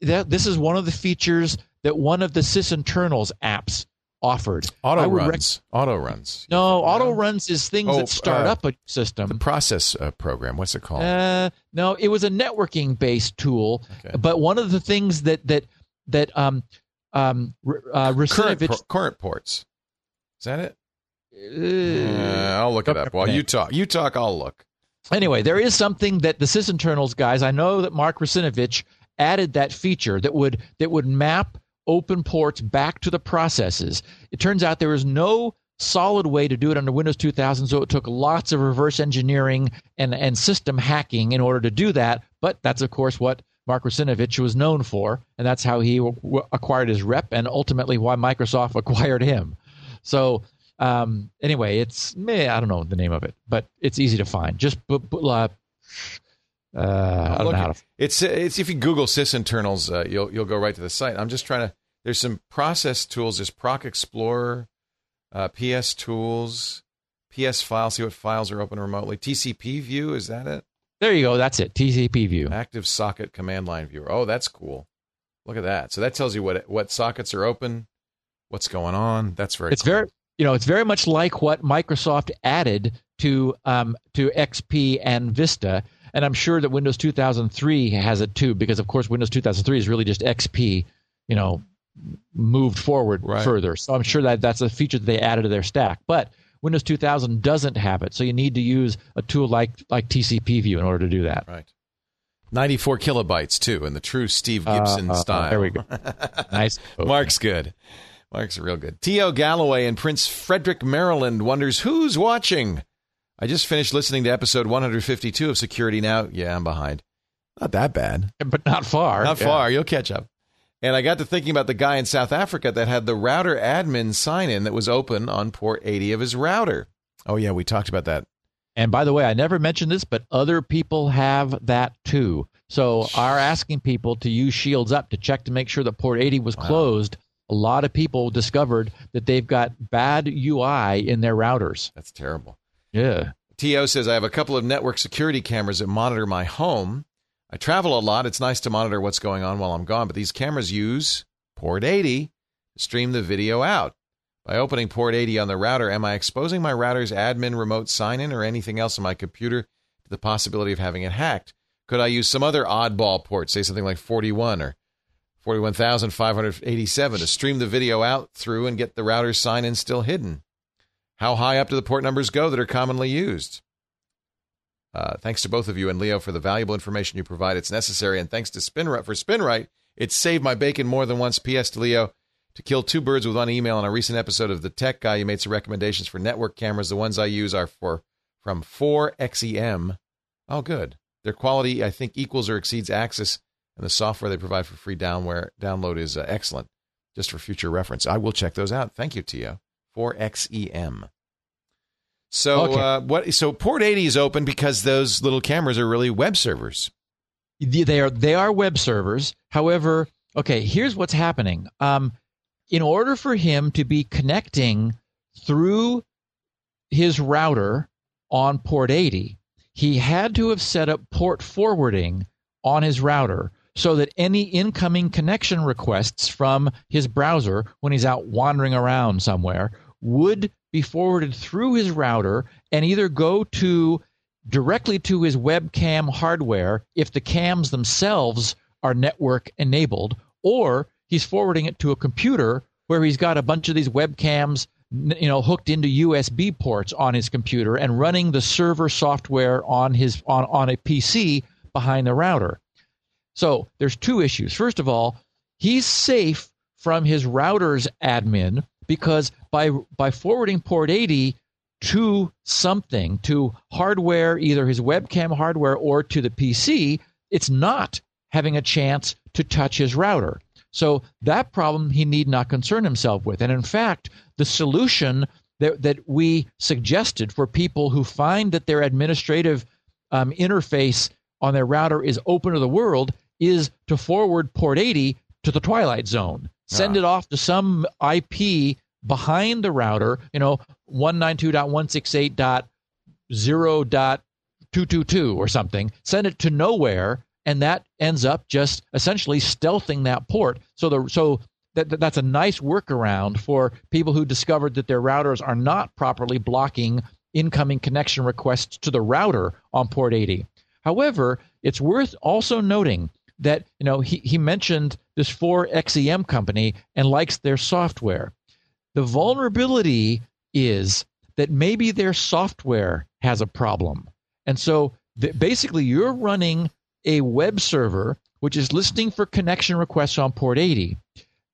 that, this is one of the features that one of the sysinternals apps offered. Auto runs. Rec- auto runs. No, auto runs is things oh, that start uh, up a system. The process uh, program. What's it called? Uh, no, it was a networking based tool. Okay. But one of the things that that that um um uh, current, por- current ports. Is that it? Uh, I'll look it up while you talk. You talk. I'll look. Anyway, there is something that the sysinternals guys. I know that Mark Russinovich added that feature that would that would map open ports back to the processes. It turns out there is no solid way to do it under Windows 2000, so it took lots of reverse engineering and, and system hacking in order to do that. But that's, of course, what Mark Russinovich was known for, and that's how he w- acquired his rep and ultimately why Microsoft acquired him. So, um, anyway, it's, meh, I don't know the name of it, but it's easy to find. Just uh, uh, I don't know how to. It's it's if you Google sysinternals, uh, you'll you'll go right to the site. I'm just trying to there's some process tools. There's Proc Explorer, uh, PS Tools, PS File. See what files are open remotely. TCP View is that it? There you go. That's it. TCP View. Active Socket Command Line Viewer. Oh, that's cool. Look at that. So that tells you what what sockets are open, what's going on. That's very. It's cool. very you know it's very much like what Microsoft added to um, to XP and Vista, and I'm sure that Windows 2003 has it too, because of course Windows 2003 is really just XP, you know, moved forward right. further. So I'm sure that that's a feature that they added to their stack. But Windows 2000 doesn't have it, so you need to use a tool like like TCP View in order to do that. Right. 94 kilobytes too, in the true Steve uh, Gibson uh, uh, style. There we go. nice. Mark's good. Mark's real good. T.O. Galloway in Prince Frederick, Maryland wonders who's watching. I just finished listening to episode 152 of Security Now. Yeah, I'm behind. Not that bad. But not far. Not yeah. far. You'll catch up. And I got to thinking about the guy in South Africa that had the router admin sign in that was open on port 80 of his router. Oh, yeah, we talked about that. And by the way, I never mentioned this, but other people have that too. So, are asking people to use Shields Up to check to make sure that port 80 was wow. closed. A lot of people discovered that they've got bad UI in their routers. That's terrible. Yeah. TO says, I have a couple of network security cameras that monitor my home. I travel a lot. It's nice to monitor what's going on while I'm gone, but these cameras use port 80 to stream the video out. By opening port 80 on the router, am I exposing my router's admin remote sign in or anything else on my computer to the possibility of having it hacked? Could I use some other oddball port, say something like 41 or 41,587, to stream the video out through and get the router's sign in still hidden? How high up do the port numbers go that are commonly used? Uh, thanks to both of you and Leo for the valuable information you provide. It's necessary. And thanks to Spinrite for Spinrite, it saved my bacon more than once. P.S. to Leo, to kill two birds with one email on a recent episode of The Tech Guy, you made some recommendations for network cameras. The ones I use are for from 4XEM. Oh, good. Their quality, I think, equals or exceeds Axis, and the software they provide for free downware, download is uh, excellent. Just for future reference, I will check those out. Thank you, Tio. 4XEM. So okay. uh, what? So port 80 is open because those little cameras are really web servers. They are they are web servers. However, okay, here's what's happening. Um, in order for him to be connecting through his router on port 80, he had to have set up port forwarding on his router so that any incoming connection requests from his browser when he's out wandering around somewhere would be forwarded through his router and either go to directly to his webcam hardware if the cams themselves are network enabled, or he's forwarding it to a computer where he's got a bunch of these webcams you know hooked into USB ports on his computer and running the server software on his on, on a PC behind the router. So there's two issues. First of all, he's safe from his router's admin because by by forwarding port 80 to something to hardware either his webcam hardware or to the PC it's not having a chance to touch his router. So that problem he need not concern himself with. And in fact the solution that, that we suggested for people who find that their administrative um, interface on their router is open to the world is to forward port 80 to the twilight zone send it off to some IP behind the router, you know, 192.168.0.222 or something, send it to nowhere, and that ends up just essentially stealthing that port. So the so that, that's a nice workaround for people who discovered that their routers are not properly blocking incoming connection requests to the router on port 80. However, it's worth also noting that you know he, he mentioned this 4XEM company and likes their software. The vulnerability is that maybe their software has a problem. And so th- basically you're running a web server which is listening for connection requests on port 80.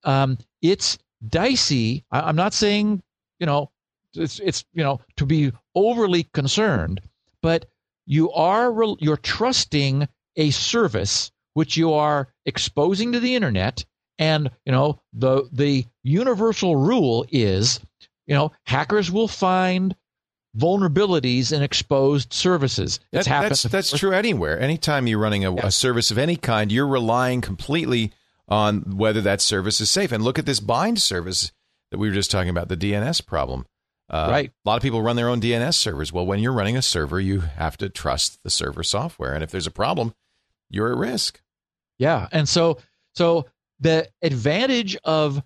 Um, it's dicey. I, I'm not saying, you know, it's, it's, you know, to be overly concerned, but you are, you're trusting a service which you are exposing to the internet and you know the the universal rule is you know hackers will find vulnerabilities in exposed services it's that, that's that's true anywhere anytime you're running a, yeah. a service of any kind you're relying completely on whether that service is safe and look at this bind service that we were just talking about the dns problem uh, right. A lot of people run their own DNS servers. Well, when you're running a server, you have to trust the server software, and if there's a problem, you're at risk. Yeah, and so so the advantage of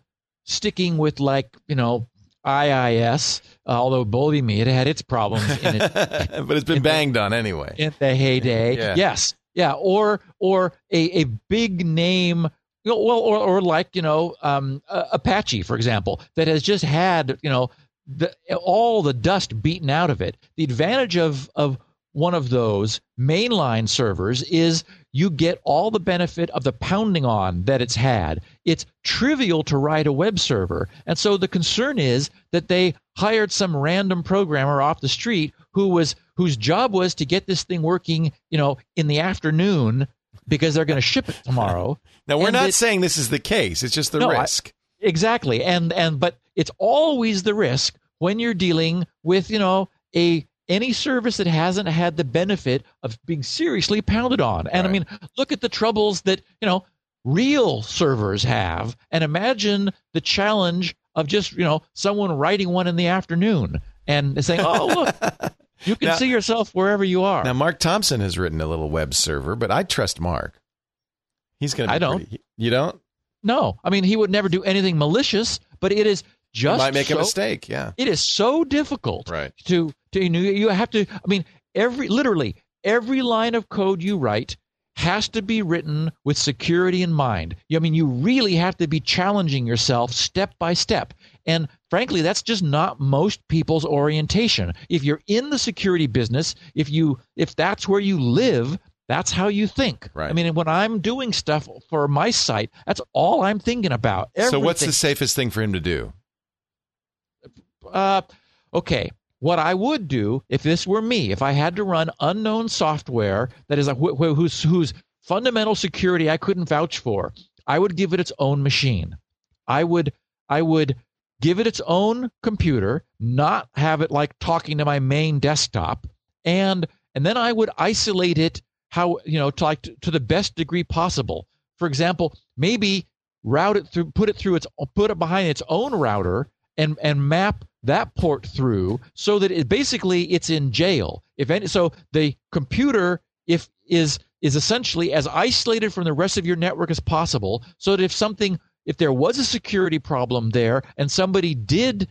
sticking with like you know IIS, uh, although believe me, it had its problems in it, but it's been banged the, on anyway in the heyday. yeah. Yes, yeah, or or a, a big name well, or, or like you know um, uh, Apache, for example, that has just had you know the, all the dust beaten out of it. The advantage of of one of those mainline servers is you get all the benefit of the pounding on that it's had. It's trivial to write a web server. And so the concern is that they hired some random programmer off the street who was whose job was to get this thing working, you know, in the afternoon because they're going to ship it tomorrow. now we're and not it, saying this is the case. It's just the no, risk. I, exactly. And and but it's always the risk when you're dealing with, you know, a any service that hasn't had the benefit of being seriously pounded on. And right. I mean, look at the troubles that, you know, real servers have and imagine the challenge of just, you know, someone writing one in the afternoon and saying, "Oh, oh. look, you can now, see yourself wherever you are." Now, Mark Thompson has written a little web server, but I trust Mark. He's going to I don't. Pretty, you don't? No. I mean, he would never do anything malicious, but it is just you might make so, a mistake. Yeah, it is so difficult. Right. To to you, know, you have to. I mean, every literally every line of code you write has to be written with security in mind. I mean, you really have to be challenging yourself step by step. And frankly, that's just not most people's orientation. If you're in the security business, if you if that's where you live, that's how you think. Right. I mean, when I'm doing stuff for my site, that's all I'm thinking about. Everything. So, what's the safest thing for him to do? Uh, okay, what I would do if this were me, if I had to run unknown software that is a, wh- wh- whose whose fundamental security I couldn't vouch for, I would give it its own machine. I would I would give it its own computer, not have it like talking to my main desktop, and and then I would isolate it how you know to like to, to the best degree possible. For example, maybe route it through, put it through its, put it behind its own router, and and map that port through so that it basically it's in jail. If any, so, the computer if is is essentially as isolated from the rest of your network as possible, so that if something if there was a security problem there and somebody did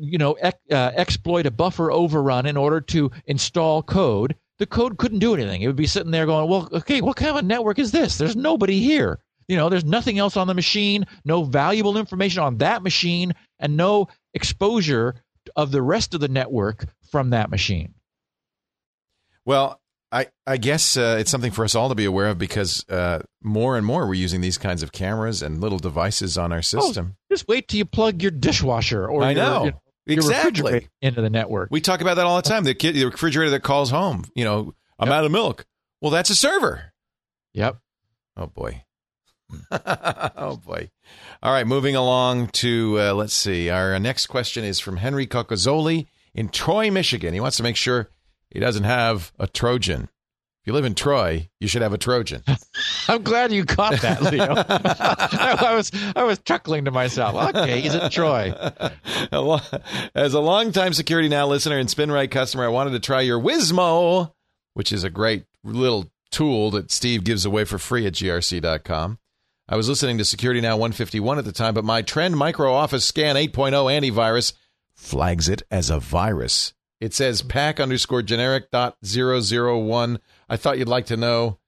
you know ec- uh, exploit a buffer overrun in order to install code the code couldn't do anything. It would be sitting there going well okay what kind of a network is this? There's nobody here. You know, there's nothing else on the machine, no valuable information on that machine, and no exposure of the rest of the network from that machine. Well, I, I guess uh, it's something for us all to be aware of because uh, more and more we're using these kinds of cameras and little devices on our oh, system. Oh, just wait till you plug your dishwasher or I your, know. You know, exactly into the network. We talk about that all the time. The kid, the refrigerator that calls home. You know, I'm yep. out of milk. Well, that's a server. Yep. Oh boy. oh boy. All right, moving along to uh, let's see. Our next question is from Henry Coccozoli in Troy, Michigan. He wants to make sure he doesn't have a Trojan. If you live in Troy, you should have a Trojan. I'm glad you caught that, Leo. I was I was chuckling to myself. Okay, he's in Troy. As a longtime Security Now listener and SpinRite customer, I wanted to try your Wizmo, which is a great little tool that Steve gives away for free at grc.com. I was listening to Security Now 151 at the time, but my Trend Micro Office Scan 8.0 antivirus flags it as a virus. It says pack underscore generic dot zero zero one. I thought you'd like to know.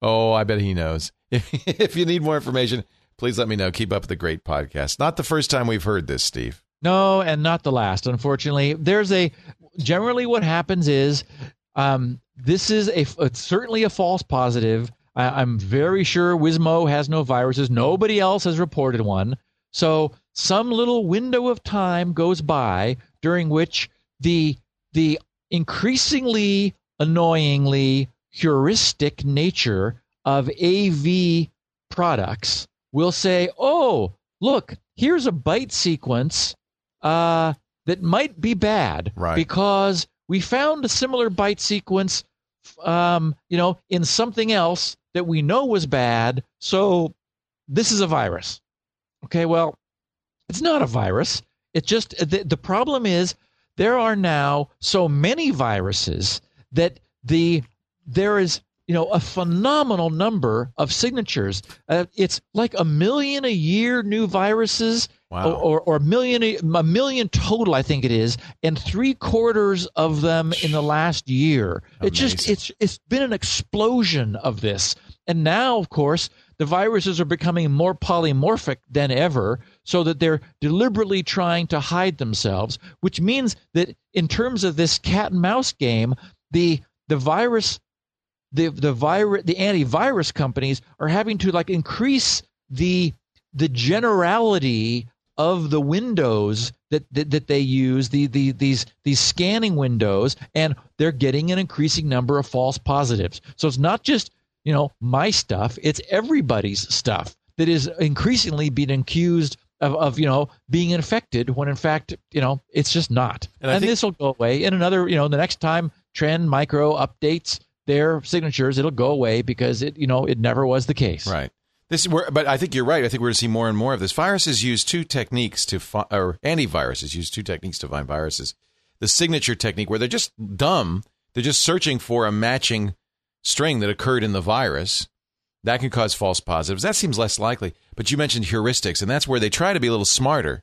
Oh, I bet he knows. if you need more information, please let me know. Keep up the great podcast. Not the first time we've heard this, Steve. No, and not the last. Unfortunately, there's a generally what happens is um, this is a it's certainly a false positive. I, I'm very sure Wizmo has no viruses. Nobody else has reported one. So some little window of time goes by during which the the increasingly annoyingly heuristic nature of AV products will say, "Oh, look, here's a byte sequence uh, that might be bad Right. because we found a similar byte sequence, um, you know, in something else that we know was bad. So this is a virus." Okay, well, it's not a virus. It just the, the problem is there are now so many viruses that the there is you know a phenomenal number of signatures. Uh, it's like a million a year new viruses, Wow. or, or or a million a million total, I think it is, and three quarters of them in the last year. It just it's it's been an explosion of this, and now of course the viruses are becoming more polymorphic than ever, so that they're deliberately trying to hide themselves. Which means that in terms of this cat and mouse game, the the virus the the virus the antivirus companies are having to like increase the the generality of the windows that, that, that they use the, the these these scanning windows and they're getting an increasing number of false positives so it's not just you know my stuff it's everybody's stuff that is increasingly being accused of, of you know being infected when in fact you know it's just not And and, think- this will go away in another you know the next time trend micro updates their signatures it'll go away because it you know it never was the case Right. This, but I think you're right. I think we're going to see more and more of this. Viruses use two techniques to, fi- or antiviruses use two techniques to find viruses. The signature technique, where they're just dumb, they're just searching for a matching string that occurred in the virus. That can cause false positives. That seems less likely. But you mentioned heuristics, and that's where they try to be a little smarter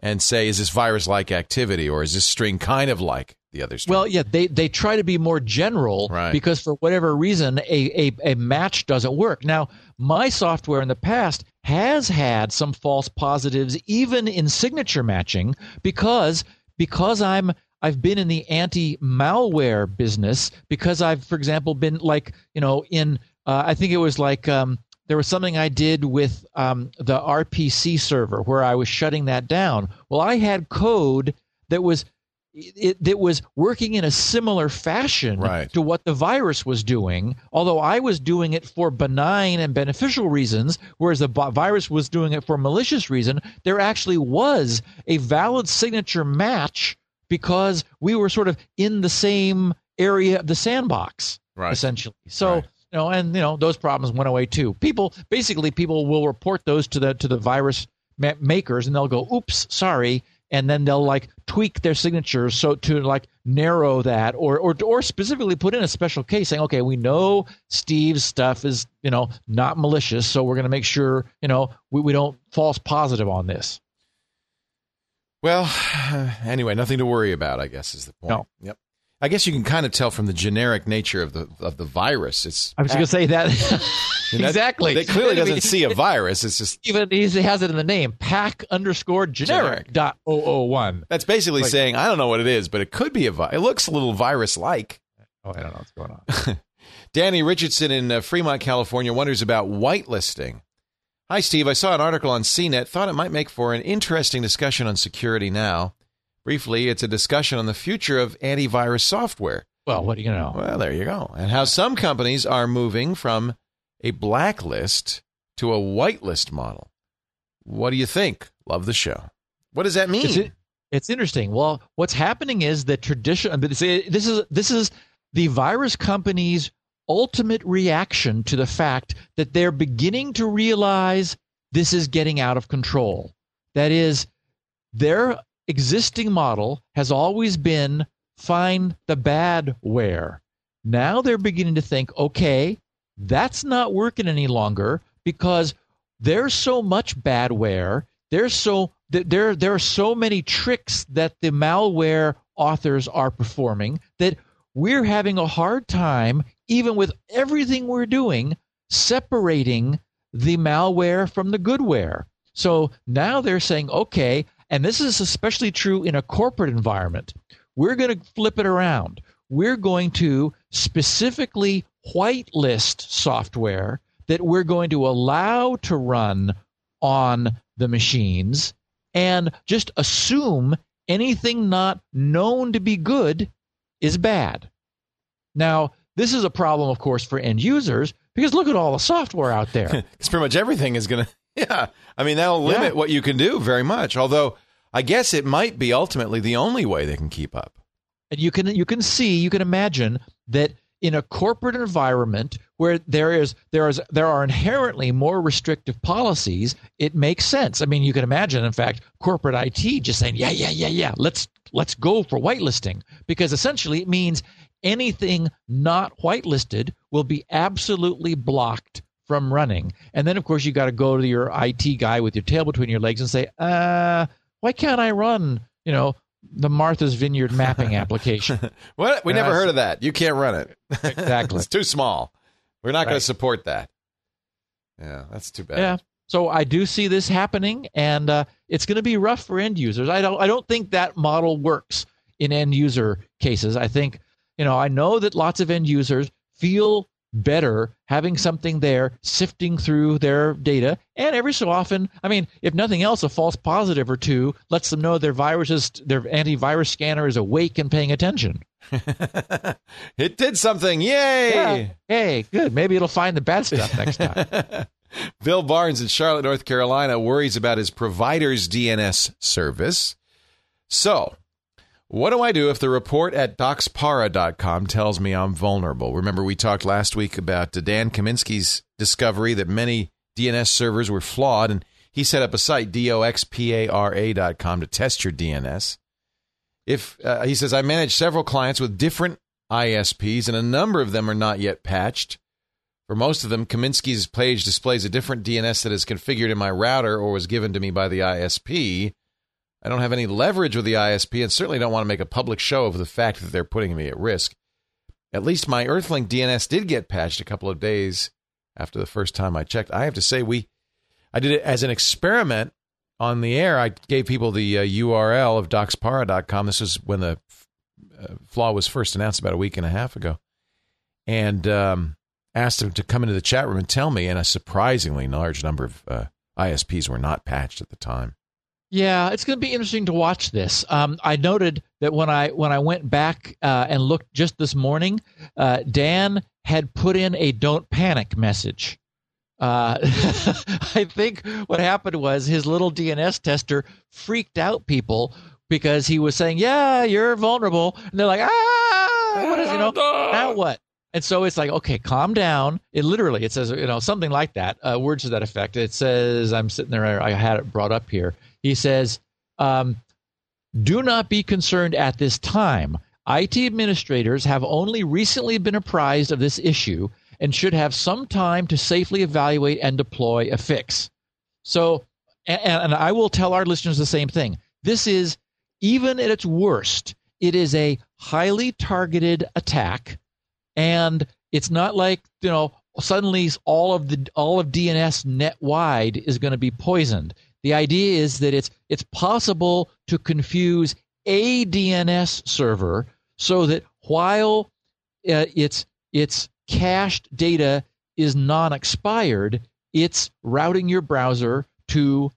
and say, is this virus like activity, or is this string kind of like the other string? Well, yeah, they they try to be more general Right. because for whatever reason a, a a match doesn't work. Now, my software in the past has had some false positives even in signature matching because because I'm I've been in the anti-malware business because I've for example been like, you know, in uh, I think it was like um there was something I did with um, the RPC server where I was shutting that down. Well, I had code that was it, that was working in a similar fashion Right. to what the virus was doing, although I was doing it for benign and beneficial reasons, whereas the vi- virus was doing it for malicious reason. There actually was a valid signature match because we were sort of in the same area of the sandbox, Right. essentially. So. Right. You know, and you know those problems went away too. People basically people will report those to the to the virus ma- makers, and they'll go, "Oops, sorry," and then they'll like tweak their signatures so to like narrow that or or or specifically put in a special case saying okay we know steve's stuff is you know not malicious so we're going to make sure you know we, we don't false positive on this Well, anyway, nothing to worry about, I guess, is the point. No. Yep. I guess you can kind of tell from the generic nature of the of the virus. It's i was going to say that You know, exactly It clearly doesn't see a virus. It's just even he has it in the name pack underscore generic dot 001 that's basically Like- saying I don't know what it is, but it could be a virus. It looks a little virus like. oh i don't know what's going on Danny Richardson in uh, Fremont, California, wonders about whitelisting. Hi, Steve. I saw an article on CNET. Thought it might make for an interesting discussion on security now. Briefly, it's a discussion on the future of antivirus software. well what do you know Well, there you go. And how some companies are moving from a blacklist to a whitelist model. What do you think? Love the show. What does that mean? It's, it's interesting. Well, what's happening is that tradition. This is this is the virus companies ultimate reaction to the fact that they're beginning to realize this is getting out of control. That is, their existing model has always been find the badware. Now they're beginning to think, okay, that's not working any longer because there's so much badware. There's so there there are so many tricks that the malware authors are performing that we're having a hard time, even with everything we're doing, separating the malware from the goodware. So now they're saying, okay, and this is especially true in a corporate environment. We're going to flip it around. We're going to specifically whitelist software that we're going to allow to run on the machines and just assume anything not known to be good is bad. Now, this is a problem, of course, for end users because look at all the software out there. Because pretty much everything is going to, yeah. I mean, that'll limit Yeah. what you can do very much. Although, I guess it might be ultimately the only way they can keep up. and you can you can see you can imagine that in a corporate environment where there is there is there are inherently more restrictive policies it makes sense i mean you can imagine in fact corporate IT just saying yeah yeah yeah yeah let's let's go for whitelisting because essentially it means anything not whitelisted will be absolutely blocked from running and then of course you got to go to your IT guy with your tail between your legs and say uh why can't i run you know the Martha's Vineyard mapping application. What? We never Yes. heard of that. You can't run it. Exactly. it's too small. We're not going to support that. Yeah, that's too bad. Yeah. So I do see this happening, and uh, it's going to be rough for end users. I don't. I don't think that model works in end user cases. I think you know. I know that lots of end users feel better having something there sifting through their data, and every so often, I mean, if nothing else, a false positive or two lets them know their viruses, their antivirus scanner is awake and paying attention. it did something. Yay! Hey, good. Maybe it'll find the bad stuff next time. Bill Barnes in Charlotte, North Carolina, worries about his provider's DNS service. So, what do I do if the report at doxpara.com tells me I'm vulnerable? Remember, we talked last week about uh, Dan Kaminsky's discovery that many DNS servers were flawed, and he set up a site, doxpara.com, to test your DNS. If uh, he says, I manage several clients with different ISPs, and a number of them are not yet patched. For most of them, Kaminsky's page displays a different DNS that is configured in my router or was given to me by the ISP. I don't have any leverage with the ISP and certainly don't want to make a public show of the fact that they're putting me at risk. At least my Earthlink DNS did get patched a couple of days after the first time I checked. I have to say we I did it as an experiment on the air. I gave people the uh, URL of doxpara.com. This was when the uh, flaw was first announced about a week and a half ago. And um, asked them to come into the chat room and tell me, and a surprisingly large number of uh, ISPs were not patched at the time. Yeah, it's going to be interesting to watch this. Um, I noted that when I when I went back uh, and looked just this morning, uh, Dan had put in a "Don't panic" message. Uh, I think what happened was his little DNS tester freaked out people because he was saying, "Yeah, you're vulnerable," and they're like, "Ah, what is you know now what?" And so it's like, okay, calm down. It literally it says you know something like that, uh, words to that effect. It says I'm sitting there. I had it brought up here. He says, um, "Do not be concerned at this time. IT administrators have only recently been apprised of this issue and should have some time to safely evaluate and deploy a fix." So, and, and I will tell our listeners the same thing. This is even at its worst, it is a highly targeted attack and it's not like you know suddenly all of the all of DNS net wide is going to be poisoned. The idea is that it's it's possible to confuse a DNS server so that while uh, its its cached data is non-expired, it's routing your browser to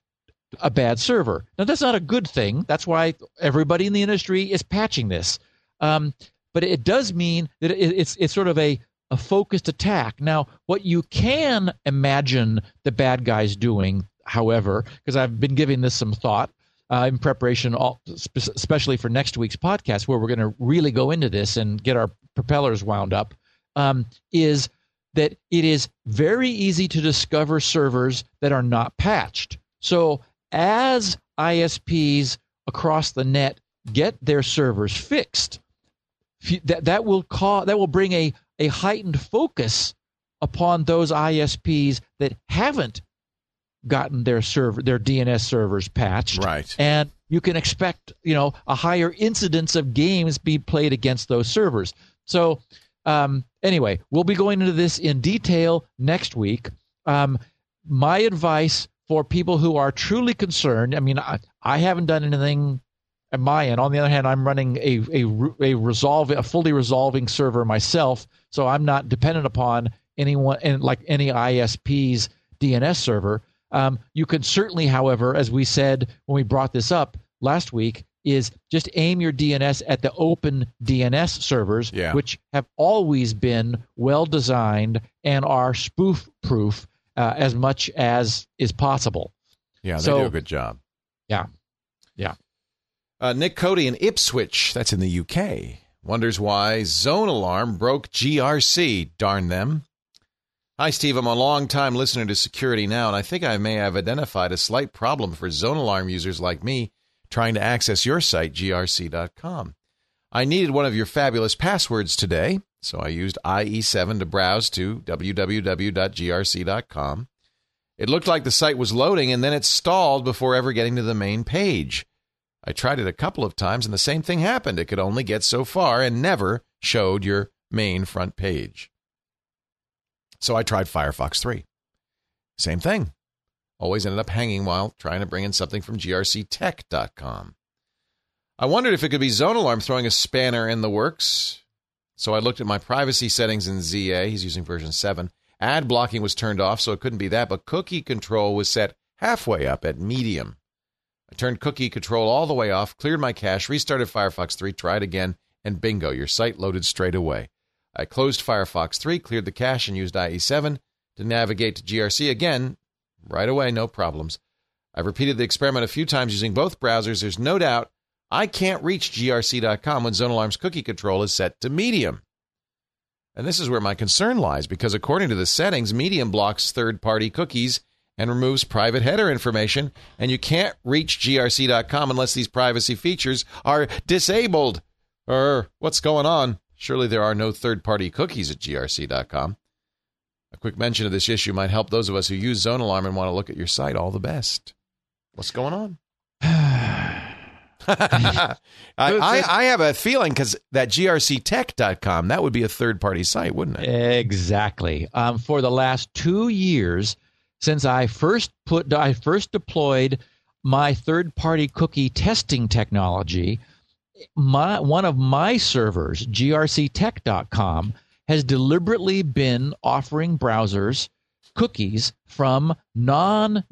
a bad server. Now that's not a good thing. That's why everybody in the industry is patching this. Um, but it does mean that it, it's it's sort of a a focused attack. Now, what you can imagine the bad guys doing, however, because I've been giving this some thought uh, in preparation, all, spe- especially for next week's podcast, where we're going to really go into this and get our propellers wound up. um, is that it is very easy to discover servers that are not patched. So as ISPs across the net get their servers fixed, that that will cause that will bring a a heightened focus upon those ISPs that haven't gotten their server their DNS servers patched. Right. And you can expect, you know, a higher incidence of games be played against those servers. So um, anyway, we'll be going into this in detail next week. Um, my advice for people who are truly concerned, I mean, I, I haven't done anything at my end. On the other hand, I'm running a, a, a resolve, a fully resolving server myself, so I'm not dependent upon anyone, and like any ISP's DNS server. Um, you can certainly, however, as we said when we brought this up last week, is just aim your DNS at the open DNS servers, Yeah. which have always been well designed and are spoof proof uh, as much as is possible. Yeah, they So- do a good job. Yeah. Yeah. Uh, Nick Cody in Ipswich, that's in the UK, wonders why Zone Alarm broke GRC. Darn them. Hi, Steve. I'm a long time listener to Security Now, and I think I may have identified a slight problem for Zone Alarm users like me trying to access your site, grc.com. I needed one of your fabulous passwords today, so I used IE7 to browse to www.grc.com. It looked like the site was loading, and then it stalled before ever getting to the main page. I tried it a couple of times and the same thing happened. It could only get so far and never showed your main front page. So I tried Firefox 3. Same thing. Always ended up hanging while trying to bring in something from grctech.com. I wondered if it could be Zone Alarm throwing a spanner in the works. So I looked at my privacy settings in ZA. He's using version 7. Ad blocking was turned off, so it couldn't be that, but cookie control was set halfway up at medium. I turned cookie control all the way off, cleared my cache, restarted Firefox 3, tried again, and bingo, your site loaded straight away. I closed Firefox 3, cleared the cache, and used IE7 to navigate to GRC again. Right away, no problems. I've repeated the experiment a few times using both browsers. There's no doubt I can't reach grc.com when Zone Alarm's cookie control is set to medium. And this is where my concern lies because according to the settings, Medium blocks third party cookies and removes private header information, and you can't reach grc.com unless these privacy features are disabled. Or what's going on? Surely there are no third party cookies at grc.com. A quick mention of this issue might help those of us who use Zone Alarm and want to look at your site all the best. What's going on? I, I, I have a feeling because that grctech.com, that would be a third party site, wouldn't it? Exactly. Um, for the last two years, since I first put, I first deployed my third-party cookie testing technology. My one of my servers, grctech.com, has deliberately been offering browsers cookies from non-grc.com.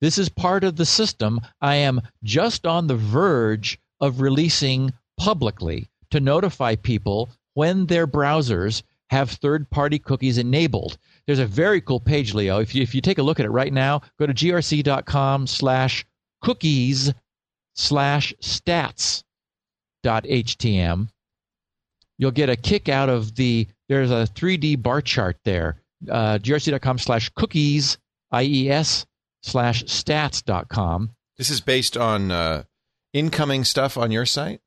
This is part of the system I am just on the verge of releasing publicly to notify people when their browsers have third party cookies enabled. There's a very cool page, Leo. If you, if you take a look at it right now, go to grc.com slash cookies slash stats dot htm. You'll get a kick out of the, there's a 3D bar chart there. Uh, grc.com slash cookies, IES slash stats.com. This is based on uh, incoming stuff on your site?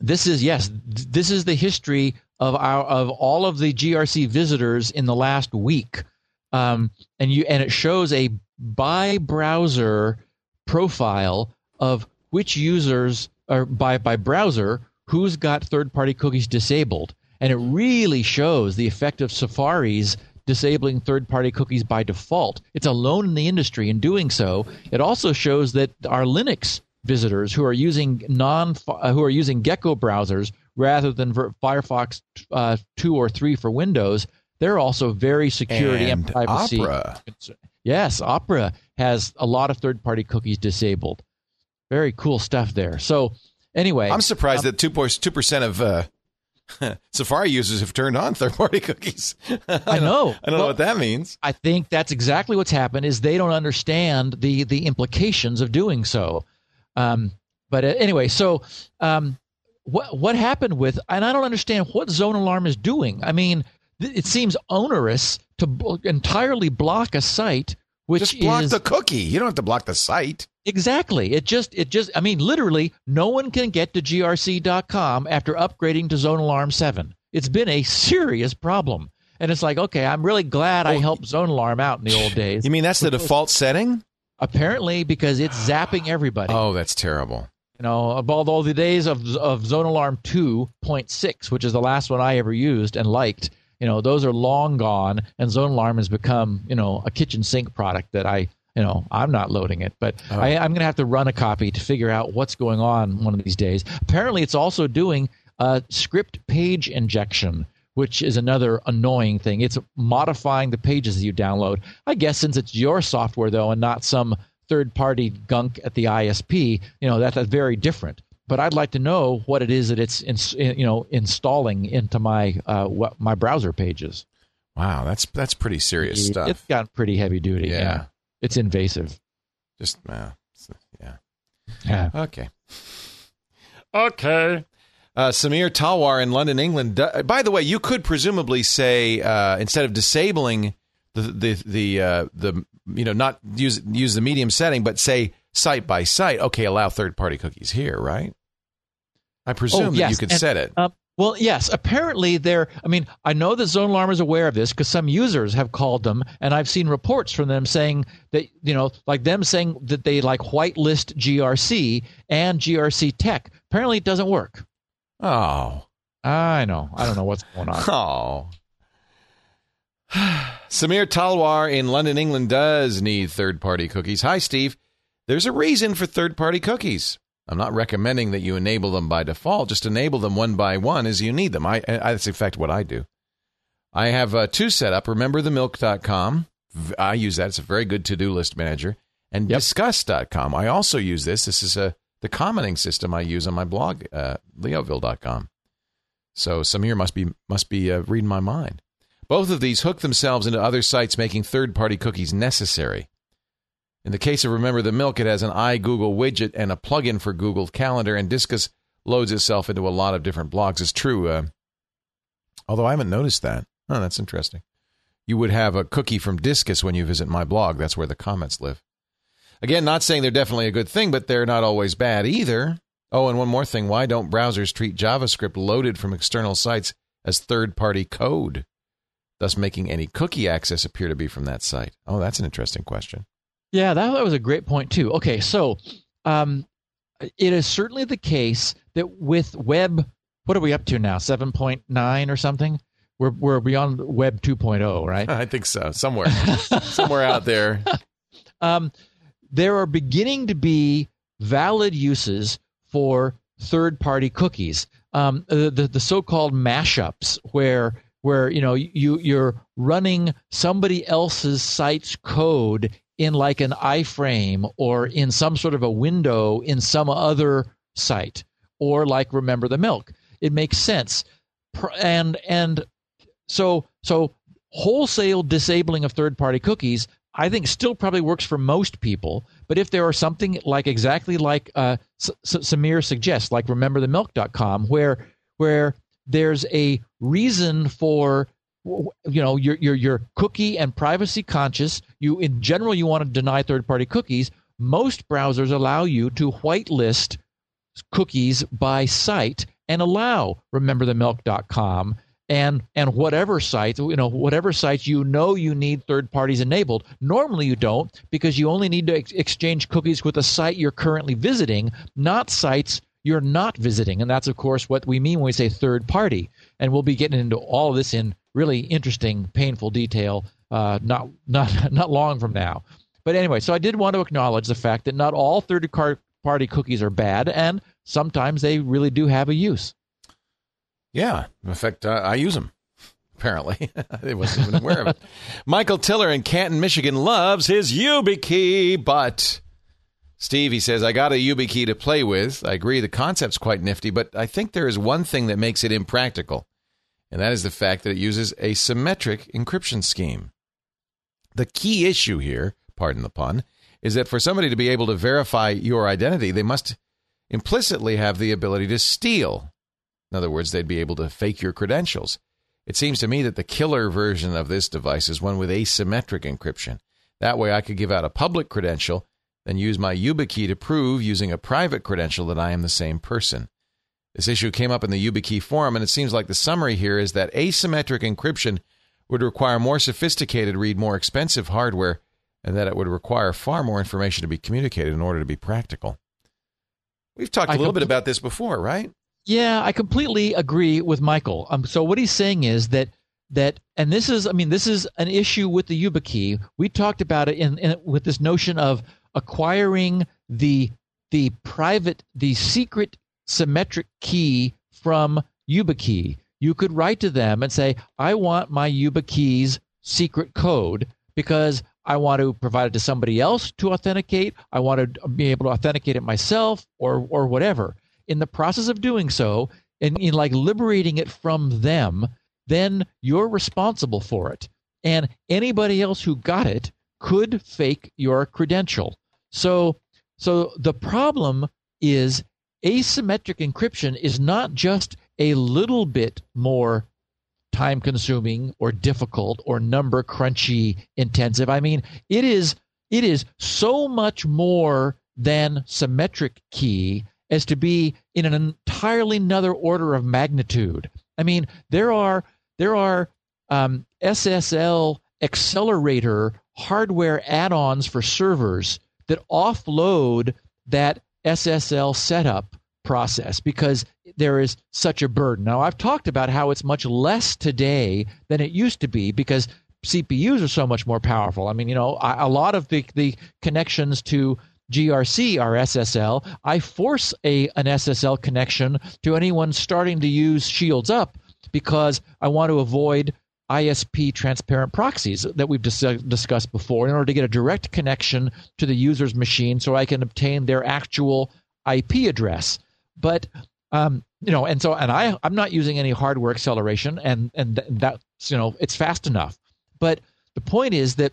This is yes. th- This is the history of our of all of the GRC visitors in the last week, um, and you and it shows a by browser profile of which users or by by browser who's got third party cookies disabled, and it really shows the effect of Safari's disabling third party cookies by default. It's alone in the industry in doing so. It also shows that our Linux visitors who are using non uh, who are using Gecko browsers rather than Ver- Firefox uh, 2 or 3 for Windows, they're also very security and, And privacy. Opera. Yes, Opera has a lot of third party cookies disabled. Very cool stuff there. So anyway, I'm surprised that 2 percent of uh, Safari users have turned on third party cookies. I, I know. I don't know what that means. I think that's exactly what's happened. Is they don't understand the the implications of doing so. Um, but uh, anyway, so um, what what happened with? And I don't understand what Zone Alarm is doing. I mean, th- it seems onerous to b- entirely block a site which Just block is the cookie. You don't have to block the site. exactly. It just it just I mean, literally, no one can get to grc.com after upgrading to Zone Alarm Seven. It's been a serious problem. And it's like, okay, I'm really glad I helped Zone Alarm out in the old days. You mean that's the default setting? Apparently, because it's zapping everybody. Oh, that's terrible. You know, of all, all the days of of Zone Alarm 2.6, which is the last one I ever used and liked, you know, those are long gone, and Zone Alarm has become, you know, a kitchen sink product that I, you know, I'm not loading it, but Oh. I, I'm going to have to run a copy to figure out what's going on one of these days. Apparently, it's also doing uh, script page injection. Which is another annoying thing. It's modifying the pages that you download. I guess since it's your software though, and not some third-party gunk at the ISP, you know that, that's very different. But I'd like to know what it is that it's ins- you know installing into my uh, what, my browser pages. Wow, that's that's pretty serious stuff. It's got pretty heavy duty. Yeah. Yeah, it's invasive. Just uh, yeah. Yeah. Okay. Okay. Uh, Samir Talwar in London, England. by the way, you could presumably say uh, instead of disabling the the the uh, the you know not use use the medium setting, but say site by site. Okay, allow third party cookies here, right? I presume that you Oh, could and, set it. Uh, well, yes. Apparently, they're. I mean, I know that Zone Alarm is aware of this because some users have called them, and I've seen reports from them saying that you know, like them saying that they like whitelist GRC and GRC Tech. Apparently, it doesn't work. oh, I know. I don't know what's going on. oh. Samir Talwar in London, England does need third party cookies. Hi, Steve. There's a reason for third party cookies. I'm not recommending that you enable them by default. Just enable them one by one as you need them. I, I that's in fact what I do. I have uh, two set up. RememberTheMilk.com. I use that. It's a very good to do list manager. And Yep. Disqus.com. I also use this. This is a the commenting system I use on my blog, uh, Leoville.com. So some Samir must be must be uh, reading my mind. Both of these hook themselves into other sites, making third-party cookies necessary. In the case of Remember the Milk, it has an iGoogle widget and a plugin for Google Calendar, and Disqus loads itself into a lot of different blogs. It's true. Uh, although I haven't noticed that. Oh, that's interesting. You would have a cookie from Disqus when you visit my blog. That's where the comments live. Again, not saying they're definitely a good thing, but they're not always bad either. Oh, and one more thing. Why don't browsers treat JavaScript loaded from external sites as third party code, thus making any cookie access appear to be from that site? Oh, that's an interesting question. Yeah, that, that was a great point too. Okay, so um, it is certainly the case that with web, what are we up to now? Seven point nine or something? We're we're beyond Web 2.0, right? I think so. Somewhere, somewhere out there. um, there are beginning to be valid uses for third-party cookies. Um, the, the the so-called mashups, where where you know you you're running somebody else's site's code in like an iframe or in some sort of a window in some other site, or like Remember the Milk. It makes sense, and and so so wholesale disabling of third-party cookies I think still probably works for most people. But if there are something like exactly like uh, Samir suggests, like rememberthemilk.com, where where there's a reason for you know you're, you're you're cookie and privacy conscious. You in general you want to deny third party cookies. Most browsers allow you to whitelist cookies by site and allow rememberthemilk.com and and whatever sites you know whatever sites you know you need third parties enabled. Normally you don't because you only need to ex- exchange cookies with a site you're currently visiting not sites you're not visiting. And that's of course what we mean when we say third party. And we'll be getting into all this in really interesting painful detail uh, not not not long from now but anyway so i did want to acknowledge the fact that not all third party cookies are bad and sometimes they really do have a use Yeah, in fact, uh, I use them. Apparently, I wasn't even aware of it. Michael Tiller in Canton, Michigan, loves his YubiKey, but Steve, he says, I got a YubiKey to play with. I agree, the concept's quite nifty, but I think there is one thing that makes it impractical, and that is the fact that it uses a symmetric encryption scheme. The key issue here, pardon the pun, is that for somebody to be able to verify your identity, they must implicitly have the ability to steal In other words, they'd be able to fake your credentials. It seems to me that the killer version of this device is one with asymmetric encryption. That way, I could give out a public credential, then use my YubiKey to prove using a private credential that I am the same person. This issue came up in the YubiKey forum, and it seems like the summary here is that asymmetric encryption would require more sophisticated, read more expensive hardware, and that it would require far more information to be communicated in order to be practical. We've talked a I little bit about this before, right? Yeah, I completely agree with Michael. Um, so what he's saying is that that, and this is, I mean, this is an issue with the YubiKey. We talked about it in, in with this notion of acquiring the the private, the secret symmetric key from YubiKey. You could write to them and say, "I want my YubiKey's secret code because I want to provide it to somebody else to authenticate. I want to be able to authenticate it myself, or or whatever." In the process of doing so, and in like liberating it from them, then you're responsible for it. And anybody else who got it could fake your credential. So so the problem is asymmetric encryption is not just a little bit more time consuming or difficult or number crunchy intensive. I mean, it is it is so much more than symmetric key as to be in an entirely another order of magnitude. I mean, there are there are um, SSL accelerator hardware add-ons for servers that offload that SSL setup process because there is such a burden. Now, I've talked about how it's much less today than it used to be because CPUs are so much more powerful. I mean, you know, a lot of the, the connections to GRC are SSL. I force a an SSL connection to anyone starting to use Shields Up because I want to avoid ISP transparent proxies that we've dis- discussed before in order to get a direct connection to the user's machine so I can obtain their actual IP address. But um, you know, and so and I I'm not using any hardware acceleration and and th- that's you know it's fast enough. But the point is that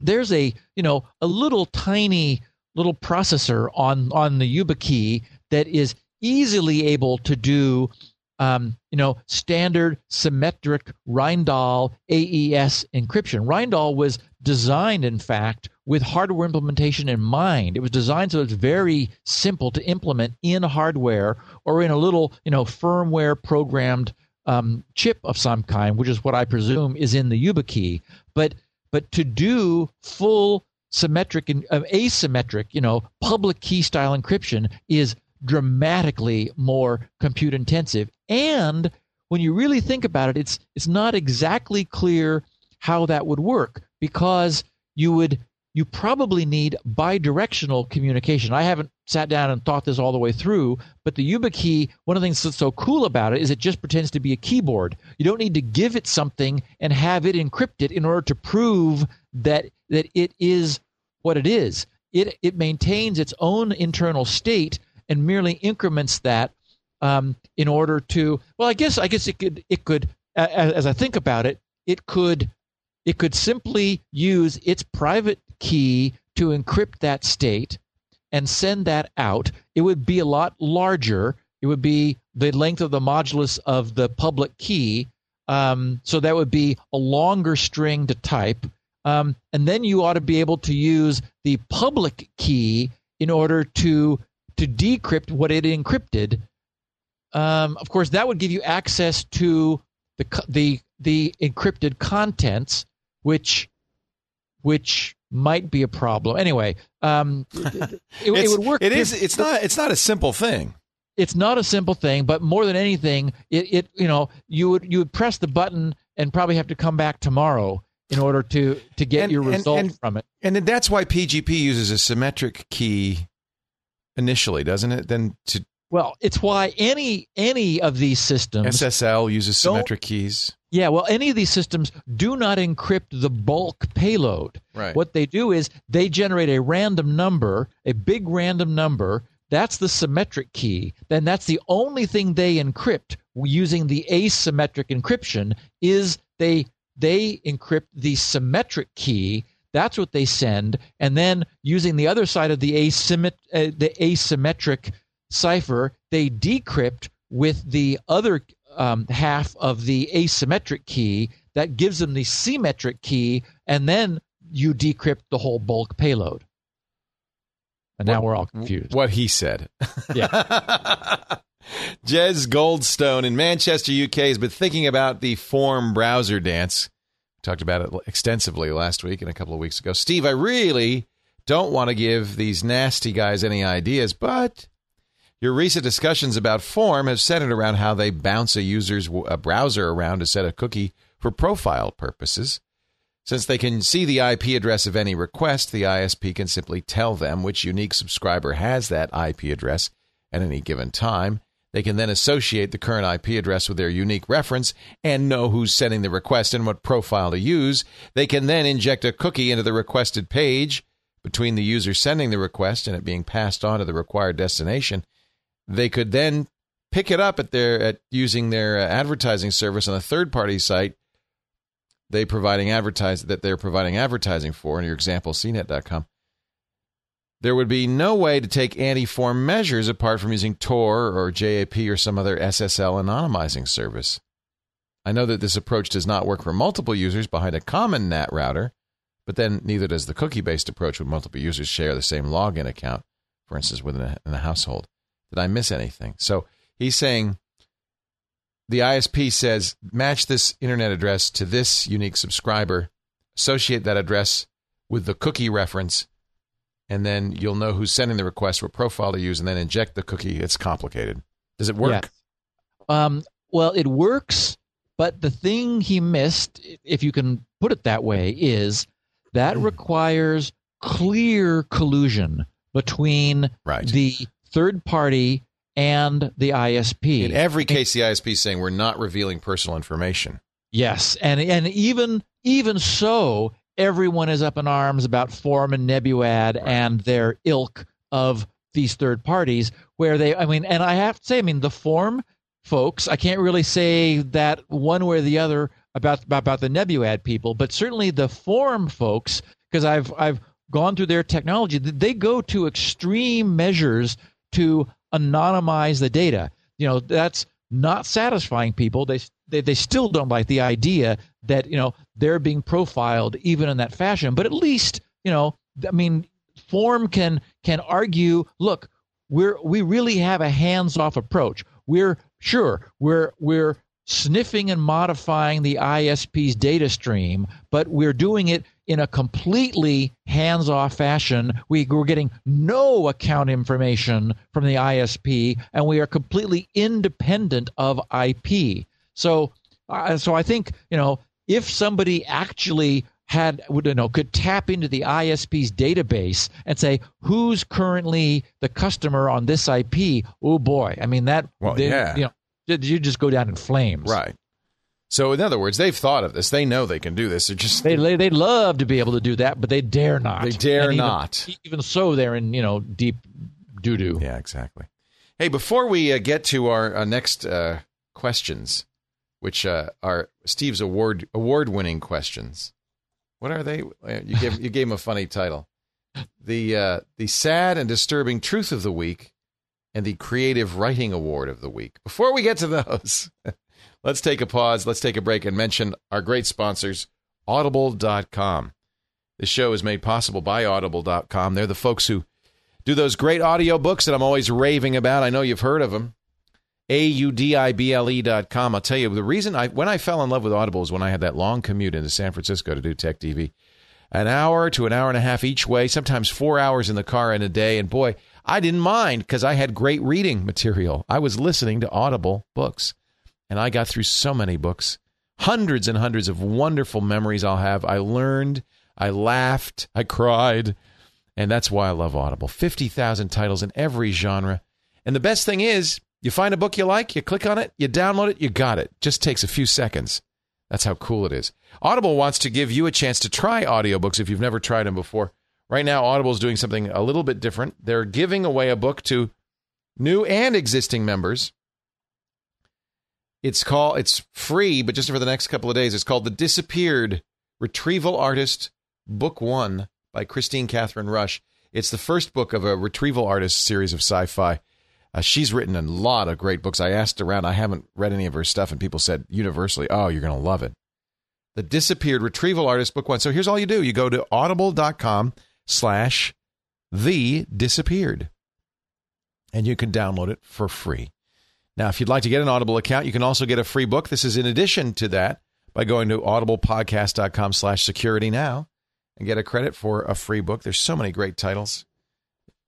there's a you know a little tiny little processor on on the YubiKey that is easily able to do um, you know standard symmetric Rijndael AES encryption. Rijndael was designed, in fact, with hardware implementation in mind. It was designed so it's very simple to implement in hardware or in a little you know firmware programmed um, chip of some kind, which is what I presume is in the YubiKey. But but to do full symmetric and uh, asymmetric, you know, public key style encryption is dramatically more compute intensive. And when you really think about it, it's it's not exactly clear how that would work because you would you probably need bidirectional communication. I haven't sat down and thought this all the way through, but the YubiKey, one of the things that's so cool about it is it just pretends to be a keyboard. You don't need to give it something and have it encrypted in order to prove that that it is what it is. It it maintains its own internal state and merely increments that um, in order to. Well, I guess I guess it could it could as, as I think about it, it could it could simply use its private key to encrypt that state and send that out. It would be a lot larger. It would be the length of the modulus of the public key. Um, so that would be a longer string to type. Um, and then you ought to be able to use the public key in order to to decrypt what it encrypted. Um, of course, that would give you access to the the the encrypted contents, which which might be a problem. Anyway, um, it, it, would work. It is. It's not. It's not a simple thing. It's not a simple thing, but more than anything, it, it you know you would you would press the button and probably have to come back tomorrow in order to to get and, your result and, and, from it. And that's why PGP uses a symmetric key initially, doesn't it? Then to well, it's why any any of these systems SSL uses symmetric keys. Yeah, well, any of these systems do not encrypt the bulk payload. Right. What they do is they generate a random number, a big random number. That's the symmetric key. Then that's the only thing they encrypt using the asymmetric encryption is they they encrypt the symmetric key. That's what they send, and then using the other side of the asymmet- uh, the asymmetric cipher, they decrypt with the other um, half of the asymmetric key that gives them the symmetric key, and then you decrypt the whole bulk payload. And now What- we're all confused. What he said. Yeah. Jez Goldstone in Manchester, UK, has been thinking about the Phorm browser dance. Talked about it extensively last week and a couple of weeks ago. Steve, I really don't want to give these nasty guys any ideas, but your recent discussions about Phorm have centered around how they bounce a user's a browser around to set a cookie for profile purposes. Since they can see the IP address of any request, the ISP can simply tell them which unique subscriber has that IP address at any given time. They can then associate the current IP address with their unique reference and know who's sending the request and what profile to use. They can then inject a cookie into the requested page between the user sending the request and it being passed on to the required destination. They could then pick it up at their at using their uh, advertising service on a third party site they providing advertise that they're providing advertising for in your example cnet.com there would be no way to take anti-Phorm measures apart from using tor or jap or some other ssl anonymizing service. I know that this approach does not work for multiple users behind a common nat router but then neither does the cookie-based approach when multiple users share the same login account for instance within a, in a household. Did i miss anything? So he's saying the ISP says match this internet address to this unique subscriber, associate that address with the cookie reference, and then you'll know who's sending the request, what profile to use, and then inject the cookie. It's complicated. Does it work? Yes. Um, well, it works, but the thing he missed, if you can put it that way, is that requires clear collusion between Right. the third party and the ISP. In every case, the ISP is saying we're not revealing personal information. Yes, and and even even so, everyone is up in arms about Phorm and NebuAd and their ilk of these third parties. Where they, I mean, and I have to say, I mean, the Phorm folks, I can't really say that one way or the other about about the NebuAd people, but certainly the Phorm folks, because I've I've gone through their technology, they go to extreme measures to anonymize the data. You know, that's not satisfying people. They, they they still don't like the idea that you know they're being profiled even in that fashion. But at least you know, I mean, Phorm can can argue. Look, we're we really have a hands off approach. We're sure we're we're sniffing and modifying the ISP's data stream, but we're doing it in a completely hands off fashion. We, we're getting no account information from the ISP, and we are completely independent of IP. So, uh, so I think you know if somebody actually had would you know could tap into the ISP's database and say who's currently the customer on this IP. Oh boy, I mean that. Well, then, yeah. you know, you just go down in flames. Right. So, in other words, they've thought of this. They know they can do this. They're just They they they'd love to be able to do that, but they dare not. They dare even- not. Even so, they're in you know deep doo doo. Yeah, exactly. Hey, before we uh, get to our uh, next uh, questions, which uh, are Steve's award award winning questions, what are they? Uh, You gave you gave him a funny title. The uh, the sad and disturbing truth of the week, and the creative writing award of the week. Before we get to those, let's take a pause. Let's take a break and mention our great sponsors, Audible.com. This show is made possible by Audible.com. They're the folks who do those great audio books that I'm always raving about. I know you've heard of them. A-U-D-I-B-L-E dot com. I'll tell you the reason I when I fell in love with Audible is when I had that long commute into San Francisco to do tech TV. An hour to an hour and a half each way, sometimes four hours in the car in a day. And boy, I didn't mind because I had great reading material. I was listening to Audible books. And I got through so many books. Hundreds and hundreds of wonderful memories I'll have. I learned, I laughed, I cried. And that's why I love Audible. 50,000 titles in every genre. And the best thing is, you find a book you like, you click on it, you download it, you got it. Just takes a few seconds. That's how cool it is. Audible wants to give you a chance to try audiobooks if you've never tried them before. Right now, Audible is doing something a little bit different. They're giving away a book to new and existing members. It's called it's free, but just for the next couple of days. It's called The Disappeared Retrieval Artist Book 1 by Kristine Kathryn Rusch. It's the first book of a retrieval artist series of sci-fi. Uh, she's written a lot of great books. I asked around. I haven't read any of her stuff, and people said universally, "Oh, you're going to love it." The Disappeared Retrieval Artist Book One. So here's all you do: you go to audible.com/slash the disappeared, and you can download it for free. Now, if you'd like to get an Audible account, you can also get a free book. This is in addition to that by going to audiblepodcast.com slash security now and get a credit for a free book. There's so many great titles.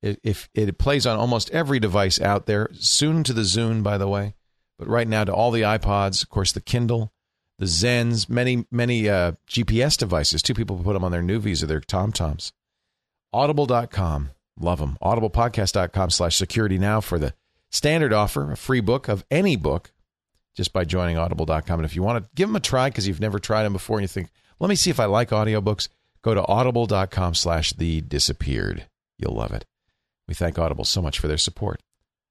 It, if it plays on almost every device out there, soon to the Zune, by the way, but right now to all the iPods, of course, the Kindle, the Zens, many many uh, GPS devices. Two people put them on their Nuvis or their TomToms. Audible.com, love them. Audiblepodcast.com slash security now for the standard offer, a free book of any book, just by joining Audible.com. And if you want to give them a try because you've never tried them before and you think, let me see if I like audiobooks, go to audible.com slash the disappeared. You'll love it. We thank Audible so much for their support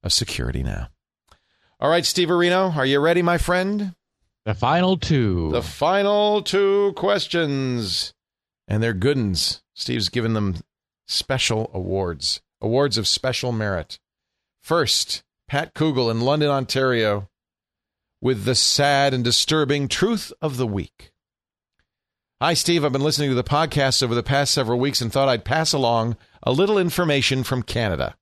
of Security Now. All right, Steve Areno, are you ready, my friend? The final two. The final two questions. And they're good ones. Steve's given them special awards, awards of special merit. First, Pat Kugel in London, Ontario, with the sad and disturbing truth of the week. Hi, Steve. I've been listening to the podcast over the past several weeks and thought I'd pass along a little information from Canada.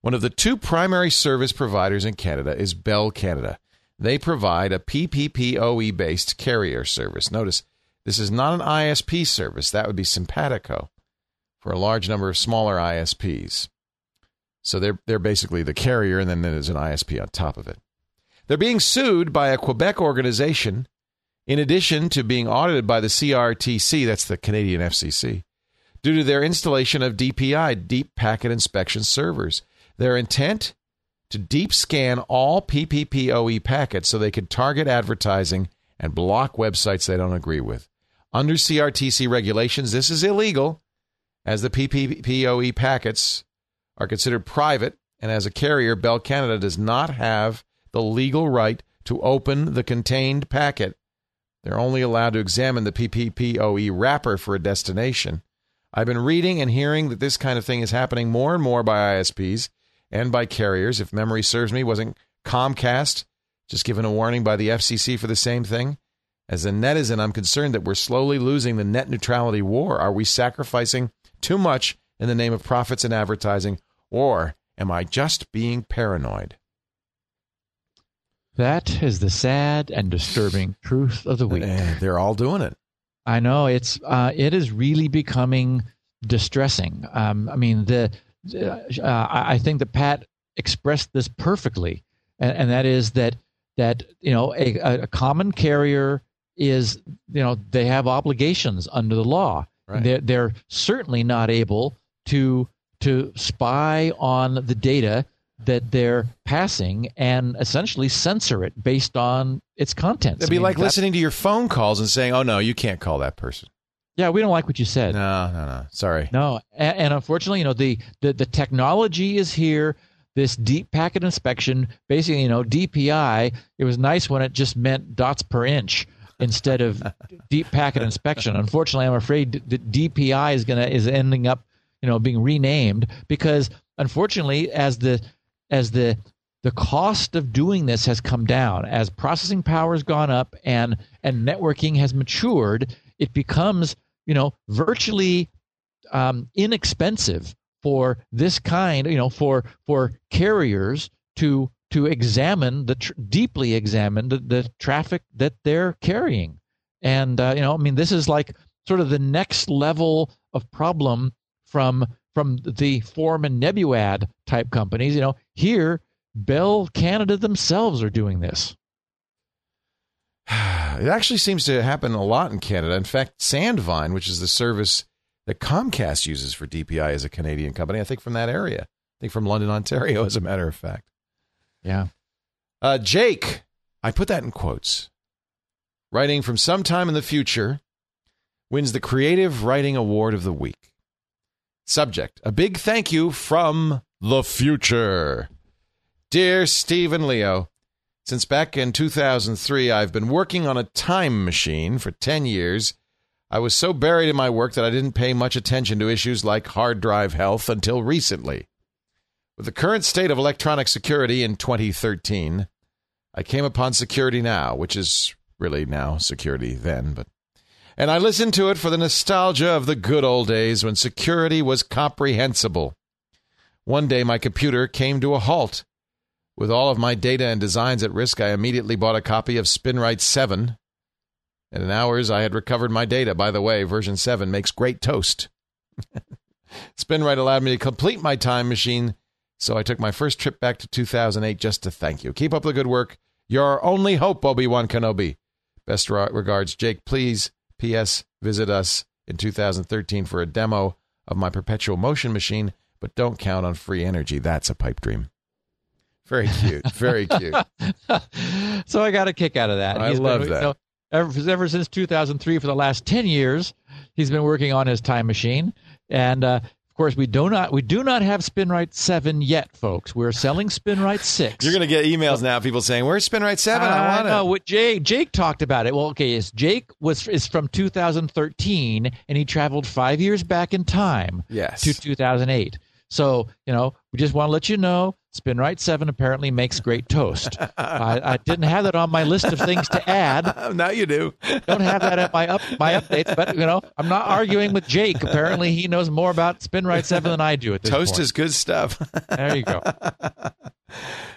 One of the two primary service providers in Canada is Bell Canada. They provide a PPPoE based carrier service. Notice this is not an ISP service, that would be Sympatico for a large number of smaller ISPs. So they're, they're basically the carrier, and then there's an ISP on top of it. They're being sued by a Quebec organization in addition to being audited by the CRTC, that's the Canadian FCC, due to their installation of DPI, Deep Packet Inspection Servers. Their intent? To deep scan all PPPoE packets so they could target advertising and block websites they don't agree with. Under CRTC regulations, this is illegal, as the PPPoE packets are considered private, and as a carrier, Bell Canada does not have the legal right to open the contained packet they're only allowed to examine the PPPoE wrapper for a destination. I've been reading and hearing that this kind of thing is happening more and more by ISPs and by carriers. If memory serves me, wasn't Comcast just given a warning by the FCC for the same thing? As a netizen, I'm concerned that we're slowly losing the net neutrality war. Are we sacrificing too much in the name of profits and advertising, or am I just being paranoid? That is the sad and disturbing truth of the week. They're all doing it. I know it's uh, it is really becoming distressing. Um, I mean, the uh, I think that Pat expressed this perfectly, and, and that is that that you know a, a, common carrier is you know they have obligations under the law. Right. They're they're certainly not able to to spy on the data that they're passing and essentially censor it based on its content. It'd be I mean, like listening to your phone calls and saying, "Oh no, you can't call that person." Yeah, we don't like what you said. No, no, no. Sorry. No, and, and unfortunately, you know, the, the the technology is here. This deep packet inspection, basically, you know, DPI. It was nice when it just meant dots per inch instead of deep packet inspection. Unfortunately, I'm afraid that DPI is gonna is ending up, you know, being renamed because unfortunately, as the as the the cost of doing this has come down as processing power has gone up and and networking has matured it becomes you know virtually um, inexpensive for this kind you know for for carriers to to examine the tr- deeply examine the, the traffic that they're carrying and uh, you know i mean this is like sort of the next level of problem from from the Phorm and NebuAd type companies. You know, here Bell Canada themselves are doing this. It actually seems to happen a lot in Canada. In fact, Sandvine, which is the service that Comcast uses for DPI, is a Canadian company. I think from that area. I think from London, Ontario, as a matter of fact. Yeah. Uh, Jake, I put that in quotes. Writing from sometime in the future, wins the Creative Writing Award of the Week. Subject A big thank you from the future. Dear Stephen Leo, since back in 2003, I've been working on a time machine for 10 years. I was so buried in my work that I didn't pay much attention to issues like hard drive health until recently. With the current state of electronic security in 2013, I came upon Security Now, which is really now Security then, but and I listened to it for the nostalgia of the good old days when security was comprehensible. One day my computer came to a halt. With all of my data and designs at risk, I immediately bought a copy of SpinRite 7. And in hours, I had recovered my data. By the way, version 7 makes great toast. SpinRite allowed me to complete my time machine, so I took my first trip back to 2008 just to thank you. Keep up the good work. Your only hope, Obi Wan Kenobi. Best regards, Jake. Please, P.S., visit us in 2013 for a demo of my perpetual motion machine, but don't count on free energy. That's a pipe dream. Very cute. Very cute. so I got a kick out of that. I He's love been, that. you know, ever, ever since 2003, for the last 10 years, he's been working on his time machine. And uh, of course, we do not we do not have SpinRite 7 yet, folks. We're selling SpinRite 6. You're going to get emails now, people saying, Where's SpinRite 7? I want it. know what Jake Jake talked about it. Well, okay, is Jake was is from 2013 and he traveled 5 years back in time Yes. to 2008. So, you know, we just want to let you know SpinRite 7 apparently makes great toast. I, I didn't have that on my list of things to add. now you do. Don't have that at my up my updates, but you know, I'm not arguing with Jake. Apparently, he knows more about SpinRite 7 than I do at this Toast point. is good stuff. There you go.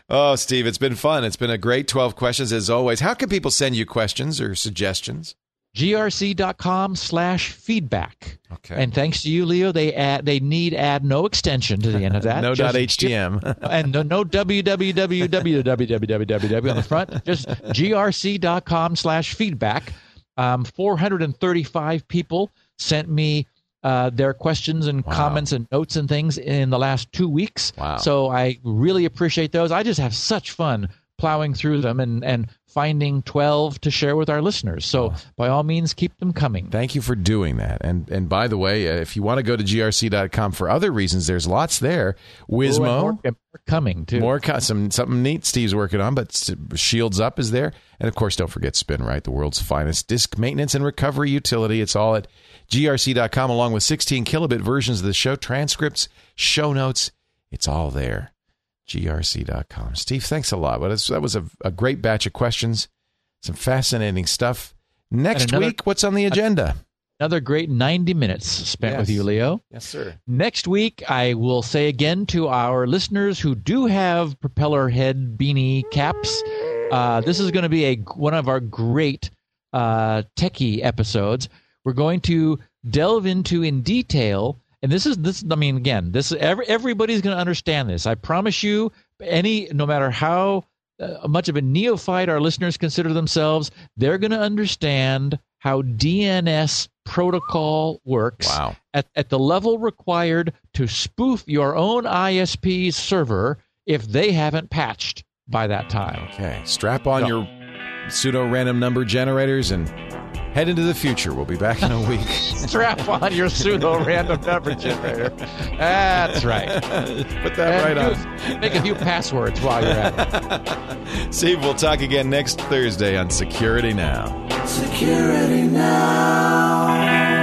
oh, Steve, it's been fun. It's been a great 12 questions as always. How can people send you questions or suggestions? grc.com slash feedback. Okay. And thanks to you, Leo, they add they need add no extension to the end of that. no Just- dot HTM. and no, no www on the front. Just grc.com slash feedback. Um, 435 people sent me uh, their questions and Wow. comments and notes and things in the last two weeks. Wow. So I really appreciate those. I just have such fun plowing through them and, and finding 12 to share with our listeners. So by all means, keep them coming. Thank you for doing that. And and by the way, uh, if you want to go to grc.com for other reasons, there's lots there. Oh, and Wizmo. more, and more coming too. More some something neat Steve's working on, but Shields Up is there, and of course, don't forget SpinRite, the world's finest disk maintenance and recovery utility. It's all at grc.com, along with 16 kilobit versions of the show, transcripts, show notes. It's all there. grc.com. Steve, thanks a lot. But that was a, a great batch of questions, some fascinating stuff. Next another- week, what's on the agenda? Another great 90 minutes spent with you, Leo. Yes, sir. Next week, I will say again to our listeners who do have propeller head beanie caps, uh, this is going to be a one of our great uh, techie episodes. We're going to delve into in detail, and this is this. I mean, again, this is every, everybody's going to understand this. I promise you. Any, no matter how uh, much of a neophyte our listeners consider themselves, they're going to understand how DNS protocol works Wow. at, at the level required to spoof your own ISP's server if they haven't patched by that time. Okay. Strap on No. your pseudo random number generators and head into the future. We'll be back in a week. Strap on your pseudo random number generator. That's right. Put that right And on. Make a few passwords while you're at it. Steve, we'll talk again next Thursday on Security Now. Security now.